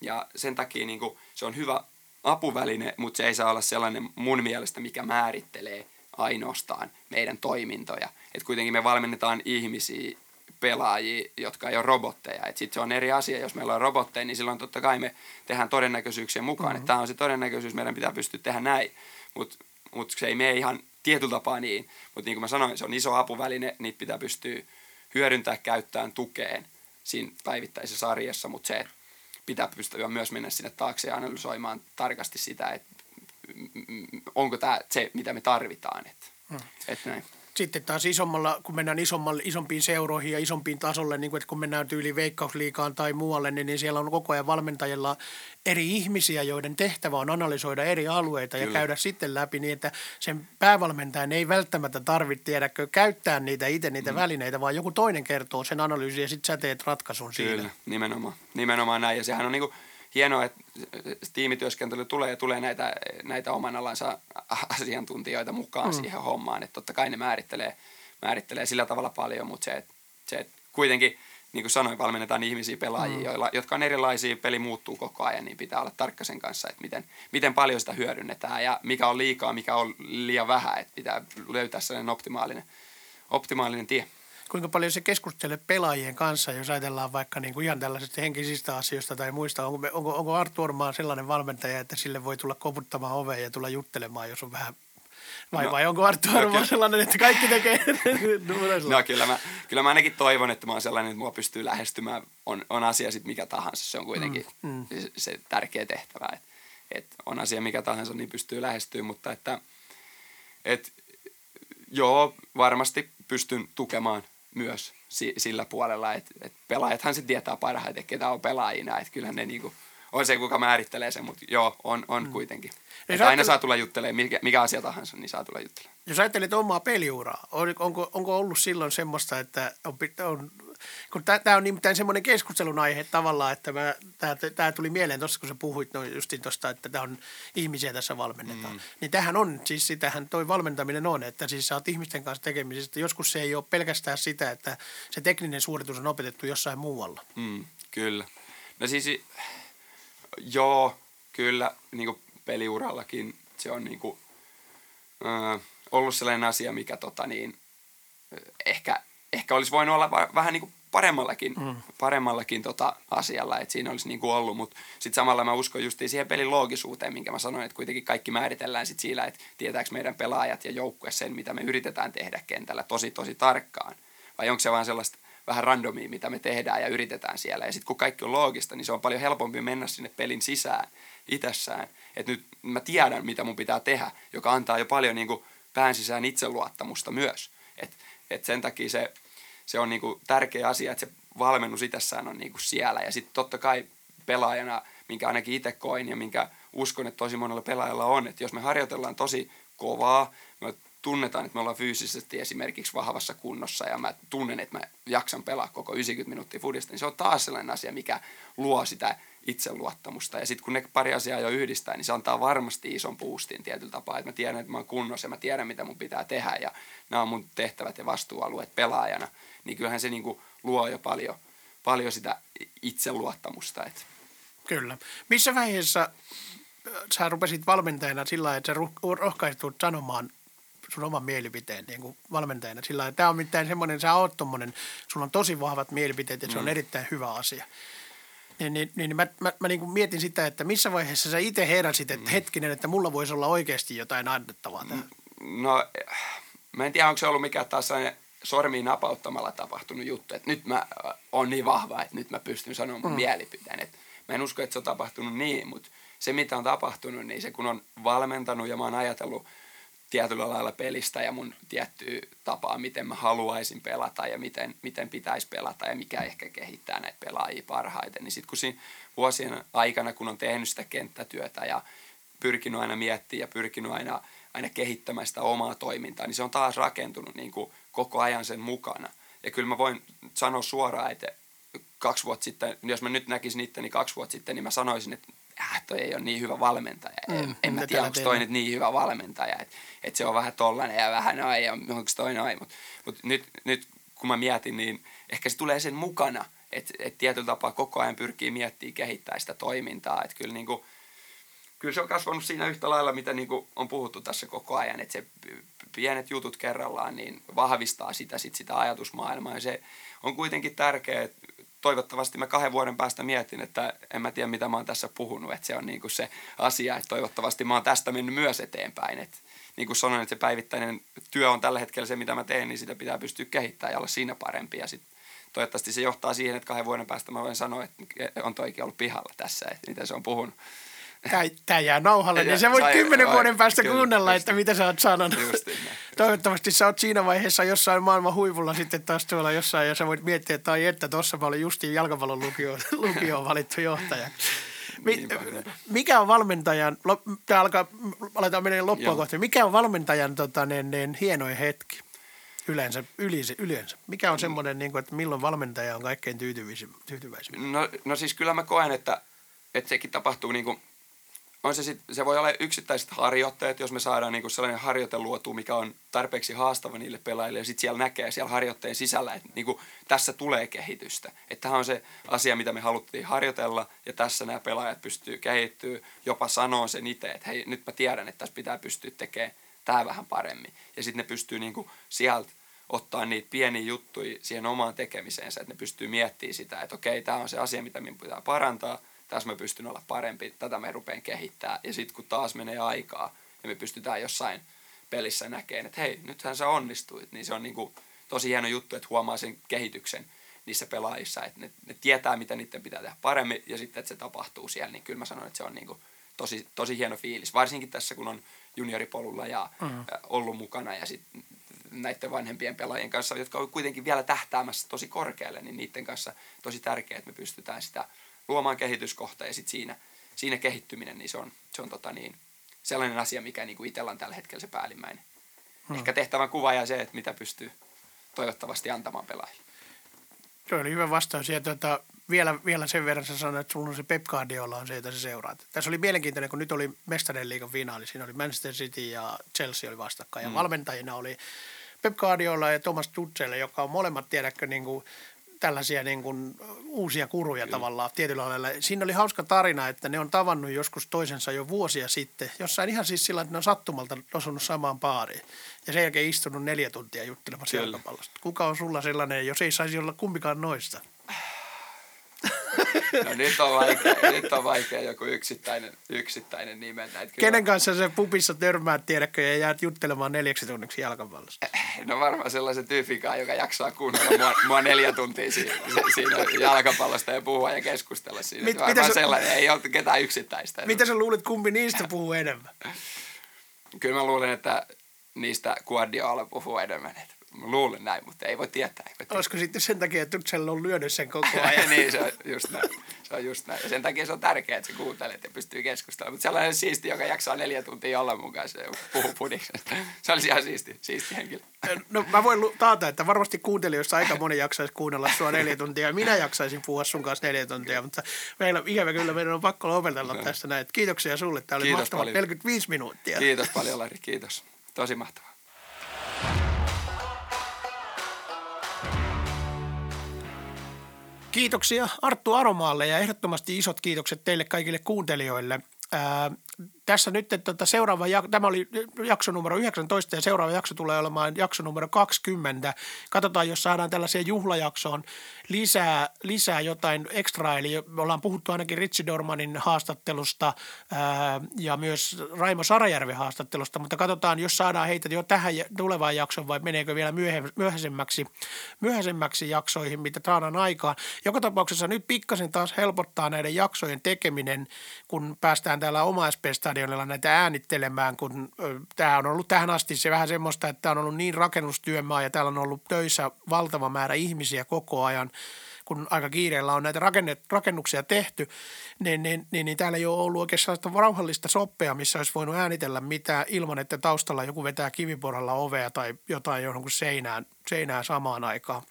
ja sen takia niin se on hyvä apuväline, mutta se ei saa olla sellainen mun mielestä, mikä määrittelee ainoastaan meidän toimintoja. Et kuitenkin me valmennetaan ihmisiä, pelaajia, jotka ei ole robotteja. Sitten se on eri asia, jos meillä on robotteja, niin silloin totta kai me tehdään todennäköisyyksien mukaan. Mm-hmm. Tämä on se todennäköisyys, meidän pitää pystyä tehdä näin. Mutta mut se ei mene ihan tietyllä tapaa niin. Mutta niin kuin mä sanoin, se on iso apuväline, niitä pitää pystyä hyödyntää, käyttämään, tukeen siinä päivittäisessä arjessa, mutta se, että pitää pystyä myös mennä sinne taakse ja analysoimaan tarkasti sitä, että onko tämä se, mitä me tarvitaan. Et, hmm. et näin. Sitten taas isommalla, kun mennään isommalle, isompiin seuroihin ja isompiin tasolle, niin kuin, että kun mennään tyyli veikkausliikaan tai muualle, niin, niin siellä on koko ajan valmentajilla eri ihmisiä, joiden tehtävä on analysoida eri alueita Kyllä. ja käydä sitten läpi niin, että sen päävalmentajan ei välttämättä tarvitse tiedäkö käyttää niitä itse niitä mm. välineitä, vaan joku toinen kertoo sen analyysin ja sitten sä teet ratkaisun Kyllä, siinä. nimenomaan, nimenomaan näin. Ja sehän on niin kuin – hienoa, että tiimityöskentely tulee ja tulee näitä, näitä oman alansa asiantuntijoita mukaan mm. siihen hommaan. Että totta kai ne määrittelee, määrittelee sillä tavalla paljon, mutta se, että, se, että kuitenkin, niin kuin sanoin, valmennetaan ihmisiä, pelaajia, mm. joilla, jotka on erilaisia, peli muuttuu koko ajan, niin pitää olla tarkka sen kanssa, että miten, miten paljon sitä hyödynnetään ja mikä on liikaa, mikä on liian vähän, että pitää löytää sellainen optimaalinen, optimaalinen tie kuinka paljon se keskustelee pelaajien kanssa, jos ajatellaan vaikka niin kuin ihan tällaisista henkisistä asioista tai muista. Onko, onko, onko Arttu Ormaa sellainen valmentaja, että sille voi tulla koputtamaan oveen ja tulla juttelemaan, jos on vähän vai, no, vai onko Arttu no, sellainen, että kaikki tekee No kyllä mä, kyllä mä ainakin toivon, että mä oon sellainen, että mua pystyy lähestymään. On, on asia sitten mikä tahansa, se on kuitenkin mm, mm. Se, se tärkeä tehtävä. Että et on asia mikä tahansa, niin pystyy lähestymään, mutta että et, joo, varmasti pystyn tukemaan myös si- sillä puolella, että et pelaajathan se tietää parhaiten, ketä on pelaajina, että kyllähän ne niinku on se, kuka määrittelee sen, mutta joo, on, on mm. kuitenkin. Että aina saa tulla juttelemaan, mikä, mikä asia tahansa, niin saa tulla juttelemaan. Jos ajattelet omaa peliuraa, on, onko, onko ollut silloin semmoista, että on, on kun tämä on nimittäin semmoinen keskustelun aihe tavallaan, että tämä tuli mieleen tuossa, kun sä puhuit no justiin tuosta, että tämä on ihmisiä tässä valmennetaan. Mm. Niin tähän on, siis sitähän toi valmentaminen on, että siis sä oot ihmisten kanssa tekemisissä. Joskus se ei ole pelkästään sitä, että se tekninen suoritus on opetettu jossain muualla. Mm, kyllä. No siis, joo, kyllä, niin kuin peliurallakin se on niin kuin, äh, ollut sellainen asia, mikä tota niin, ehkä, ehkä olisi voinut olla va- vähän niin kuin paremmallakin, mm. paremmallakin tota asialla, että siinä olisi niin kuin ollut, mutta sitten samalla mä uskon just siihen pelin loogisuuteen, minkä mä sanoin, että kuitenkin kaikki määritellään sit sillä, että tietääkö meidän pelaajat ja joukkue sen, mitä me yritetään tehdä kentällä tosi tosi tarkkaan, vai onko se vaan sellaista vähän randomia, mitä me tehdään ja yritetään siellä. Ja sitten kun kaikki on loogista, niin se on paljon helpompi mennä sinne pelin sisään itsessään. Että nyt mä tiedän, mitä mun pitää tehdä, joka antaa jo paljon niin kuin pään sisään itseluottamusta myös. Et, et sen takia se, se on niin kuin tärkeä asia, että se valmennus itsessään on niin kuin siellä. Ja sitten totta kai pelaajana, minkä ainakin itse koin ja minkä uskon, että tosi monella pelaajalla on, että jos me harjoitellaan tosi kovaa, me tunnetaan, että me ollaan fyysisesti esimerkiksi vahvassa kunnossa ja mä tunnen, että mä jaksan pelaa koko 90 minuuttia fudista, niin se on taas sellainen asia, mikä luo sitä itseluottamusta. Ja sitten kun ne pari asiaa jo yhdistää, niin se antaa varmasti ison boostin tietyllä tapaa, että mä tiedän, että mä oon kunnossa ja mä tiedän, mitä mun pitää tehdä ja nämä on mun tehtävät ja vastuualueet pelaajana. Niin kyllähän se niinku luo jo paljon, paljon sitä itseluottamusta. Että Kyllä. Missä vaiheessa äh, sä rupesit valmentajana sillä että sä rohkaistut sanomaan sun oman mielipiteen niin kuin valmentajana sillä tämä on mitään semmoinen, sä oot tommonen, sulla on tosi vahvat mielipiteet ja se on erittäin hyvä asia. Niin, niin, niin mä, mä, mä niin kuin mietin sitä, että missä vaiheessa sä itse heräsit, että hetkinen, että mulla voisi olla oikeasti jotain annettavaa tähän. No, mä en tiedä, onko se ollut mikään taas sormiin napauttamalla tapahtunut juttu, että nyt mä äh, oon niin vahva, että nyt mä pystyn sanomaan mun mm. mielipiteen. Et mä en usko, että se on tapahtunut niin, mutta se mitä on tapahtunut, niin se kun on valmentanut ja mä oon ajatellut tietyllä lailla pelistä ja mun tiettyä tapaa, miten mä haluaisin pelata ja miten, miten pitäisi pelata ja mikä ehkä kehittää näitä pelaajia parhaiten. Niin sitten kun siinä vuosien aikana, kun on tehnyt sitä kenttätyötä ja pyrkinyt aina miettimään ja pyrkinyt aina, aina kehittämään sitä omaa toimintaa, niin se on taas rakentunut niin kuin koko ajan sen mukana. Ja kyllä mä voin sanoa suoraan, että kaksi vuotta sitten, jos mä nyt näkisin itteni kaksi vuotta sitten, niin mä sanoisin, että äh, toi ei ole niin hyvä valmentaja. Mm, en, en mä tiedä, onko toi nyt niin hyvä valmentaja, että et se on vähän tollanen ja vähän noin ja onko toi noin. Mutta mut nyt, nyt kun mä mietin, niin ehkä se tulee sen mukana, että et tietyllä tapaa koko ajan pyrkii miettimään kehittää sitä toimintaa. Että kyllä niinku, kyllä se on kasvanut siinä yhtä lailla, mitä niin kuin on puhuttu tässä koko ajan, että se pienet jutut kerrallaan niin vahvistaa sitä, sit sitä ajatusmaailmaa. Ja se on kuitenkin tärkeää, että toivottavasti mä kahden vuoden päästä mietin, että en mä tiedä mitä mä oon tässä puhunut, että se on niin kuin se asia, että toivottavasti mä oon tästä mennyt myös eteenpäin. Että niin kuin sanoin, että se päivittäinen työ on tällä hetkellä se, mitä mä teen, niin sitä pitää pystyä kehittämään ja olla siinä parempi. Ja sit toivottavasti se johtaa siihen, että kahden vuoden päästä mä voin sanoa, että on toikin ollut pihalla tässä, että mitä se on puhunut. Tämä, jää nauhalle, Ja- niin sä voit kymmenen vuoden päästä kyllä, kuunnella, just että niin. mitä sä oot sanonut. Justiin näin. Toivottavasti sä oot siinä vaiheessa jossain maailman huipulla sitten taas tuolla jossain ja sä voit miettiä, että ai että tuossa mä olin justiin jalkapallon lukioon, lukioon valittu johtaja. Mi- niinpä. mikä on valmentajan, tämä alkaa, aletaan menemään loppua Joo. kohti, mikä on valmentajan tota, niin, niin, hienoin hetki yleensä, yleensä, yleensä? Mikä on semmoinen, niin kuin, että milloin valmentaja on kaikkein tyytyväisin? tyytyväisin? No, no siis kyllä mä koen, että, että sekin tapahtuu niin kuin, on se, sit, se voi olla yksittäiset harjoitteet, jos me saadaan niin kuin sellainen harjoite luotu, mikä on tarpeeksi haastava niille pelaajille. Ja sitten siellä näkee siellä harjoitteen sisällä, että niin kuin, tässä tulee kehitystä. Että tämä on se asia, mitä me haluttiin harjoitella. Ja tässä nämä pelaajat pystyy kehittyä, jopa sanoo sen itse, että hei, nyt mä tiedän, että tässä pitää pystyä tekemään tämä vähän paremmin. Ja sitten ne pystyy niin kuin, sieltä ottaa niitä pieniä juttuja siihen omaan tekemiseensä, että ne pystyy miettimään sitä, että okei, tämä on se asia, mitä minun pitää parantaa, tässä mä pystyn olla parempi, tätä me rupean kehittää. Ja sitten kun taas menee aikaa ja me pystytään jossain pelissä näkemään, että hei, nythän sä onnistuit, niin se on niinku tosi hieno juttu, että huomaa sen kehityksen niissä pelaajissa, että ne, ne tietää, mitä niiden pitää tehdä paremmin ja sitten, että se tapahtuu siellä, niin kyllä mä sanon, että se on niinku tosi, tosi hieno fiilis. Varsinkin tässä, kun on junioripolulla ja mm. ollut mukana ja sitten näiden vanhempien pelaajien kanssa, jotka on kuitenkin vielä tähtäämässä tosi korkealle, niin niiden kanssa tosi tärkeää, että me pystytään sitä luomaan kehityskohta ja sitten siinä, siinä kehittyminen, niin se on, se on tota niin, sellainen asia, mikä niin kuin itsellä on tällä hetkellä se päällimmäinen. Hmm. Ehkä tehtävän kuva ja se, että mitä pystyy toivottavasti antamaan pelaajille. Se oli hyvä vastaus. Ja tuota, vielä, vielä sen verran sä sanoit, että sulla on se Pep Guardiola on se, jota sä seuraat. Tässä oli mielenkiintoinen, kun nyt oli Mestarien liigan finaali. Siinä oli Manchester City ja Chelsea oli vastakkain. Ja mm. valmentajina oli Pep Guardiola ja Thomas Tuchel, joka on molemmat, tiedätkö, niin kuin tällaisia niin kuin uusia kuruja Kyllä. tavallaan tietyllä lailla. Siinä oli hauska tarina, että ne on tavannut joskus toisensa jo vuosia sitten. Jossain ihan siis sillä, että ne on sattumalta osunut samaan paariin. Ja sen jälkeen istunut neljä tuntia juttelemassa jalkapallosta. Kuka on sulla sellainen, jos ei saisi olla kumpikaan noista? No nyt on vaikea, nyt on vaikea joku yksittäinen, yksittäinen nimen. Näitä Kenen kanssa se pupissa törmäät, tiedätkö, ja jäät juttelemaan neljäksi tunniksi jalkapallosta? No varmaan sellaisen tyyfikaan, joka jaksaa kuunnella mua, mua neljä tuntia siinä, siinä jalkapallosta ja puhua ja keskustella siinä. Mit, varmaan sä, sellainen, ei ole ketään yksittäistä. Mitä sä luulet, kumpi niistä puhuu enemmän? Kyllä mä luulen, että niistä Guardiola puhuu enemmän. Mä luulen näin, mutta ei voi tietää. Ei voi tietää. Olisiko sitten sen takia, että Tutsel on lyönyt sen koko ajan? niin, se on just näin. Se on just näin. Ja sen takia se on tärkeää, että sä kuuntelet ja pystyy keskustelemaan. Mutta sellainen siisti, joka jaksaa neljä tuntia olla mukaan, se puhuu pudiksesta. Se olisi ihan siisti, siisti henkilö. No mä voin taata, että varmasti kuuntelijoissa aika moni jaksaisi kuunnella sua neljä tuntia. Minä jaksaisin puhua sun kanssa neljä tuntia, mutta meillä ikävä kyllä meidän on pakko lopetella no. tästä näin. Kiitoksia sulle. Tämä oli mahtava 45 minuuttia. Kiitos paljon, Lari. Kiitos. Tosi mahtavaa. Kiitoksia Arttu Aromaalle ja ehdottomasti isot kiitokset teille kaikille kuuntelijoille. Ää, tässä nyt, että tota seuraava, tämä oli jakso numero 19 ja seuraava jakso tulee olemaan jakso numero 20. Katsotaan, jos saadaan tällaiseen juhlajaksoon lisää, lisää jotain ekstraa. Eli me ollaan puhuttu ainakin Ritsi Dormanin haastattelusta ää, ja myös Raimo Sarajärven haastattelusta, mutta katsotaan, jos saadaan heitä jo tähän tulevaan jaksoon vai meneekö vielä myöhäisemmäksi, myöhäisemmäksi jaksoihin, mitä saadaan aikaan. Joka nyt pikkasen taas helpottaa näiden jaksojen tekeminen, kun päästään täällä oma SP-stadionilla näitä äänittelemään, kun tämä on ollut tähän asti se vähän semmoista, että on ollut niin rakennustyömaa ja täällä on ollut töissä valtava määrä ihmisiä koko ajan, kun aika kiireellä on näitä rakennuksia tehty, niin, niin, niin, niin täällä ei ole ollut oikeastaan rauhallista soppea, missä olisi voinut äänitellä mitään ilman, että taustalla joku vetää kiviporalla ovea tai jotain jonkun seinään, seinään samaan aikaan.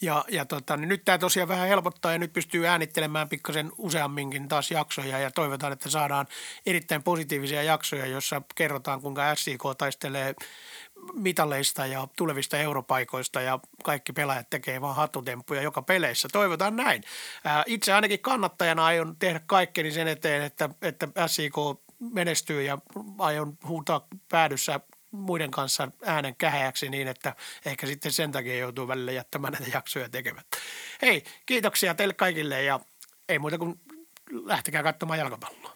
Ja, ja tota, niin nyt tämä tosiaan vähän helpottaa ja nyt pystyy äänittelemään pikkasen useamminkin taas jaksoja ja toivotaan, että saadaan erittäin positiivisia jaksoja, jossa kerrotaan kuinka SIK taistelee mitaleista ja tulevista europaikoista ja kaikki pelaajat tekee vaan hattutemppuja joka peleissä. Toivotaan näin. Itse ainakin kannattajana aion tehdä kaikkeni sen eteen, että, että SIK menestyy ja aion huutaa päädyssä muiden kanssa äänen käheäksi niin, että ehkä sitten sen takia joutuu välillä jättämään näitä jaksoja tekemättä. Hei, kiitoksia teille kaikille ja ei muuta kuin lähtekää katsomaan jalkapalloa.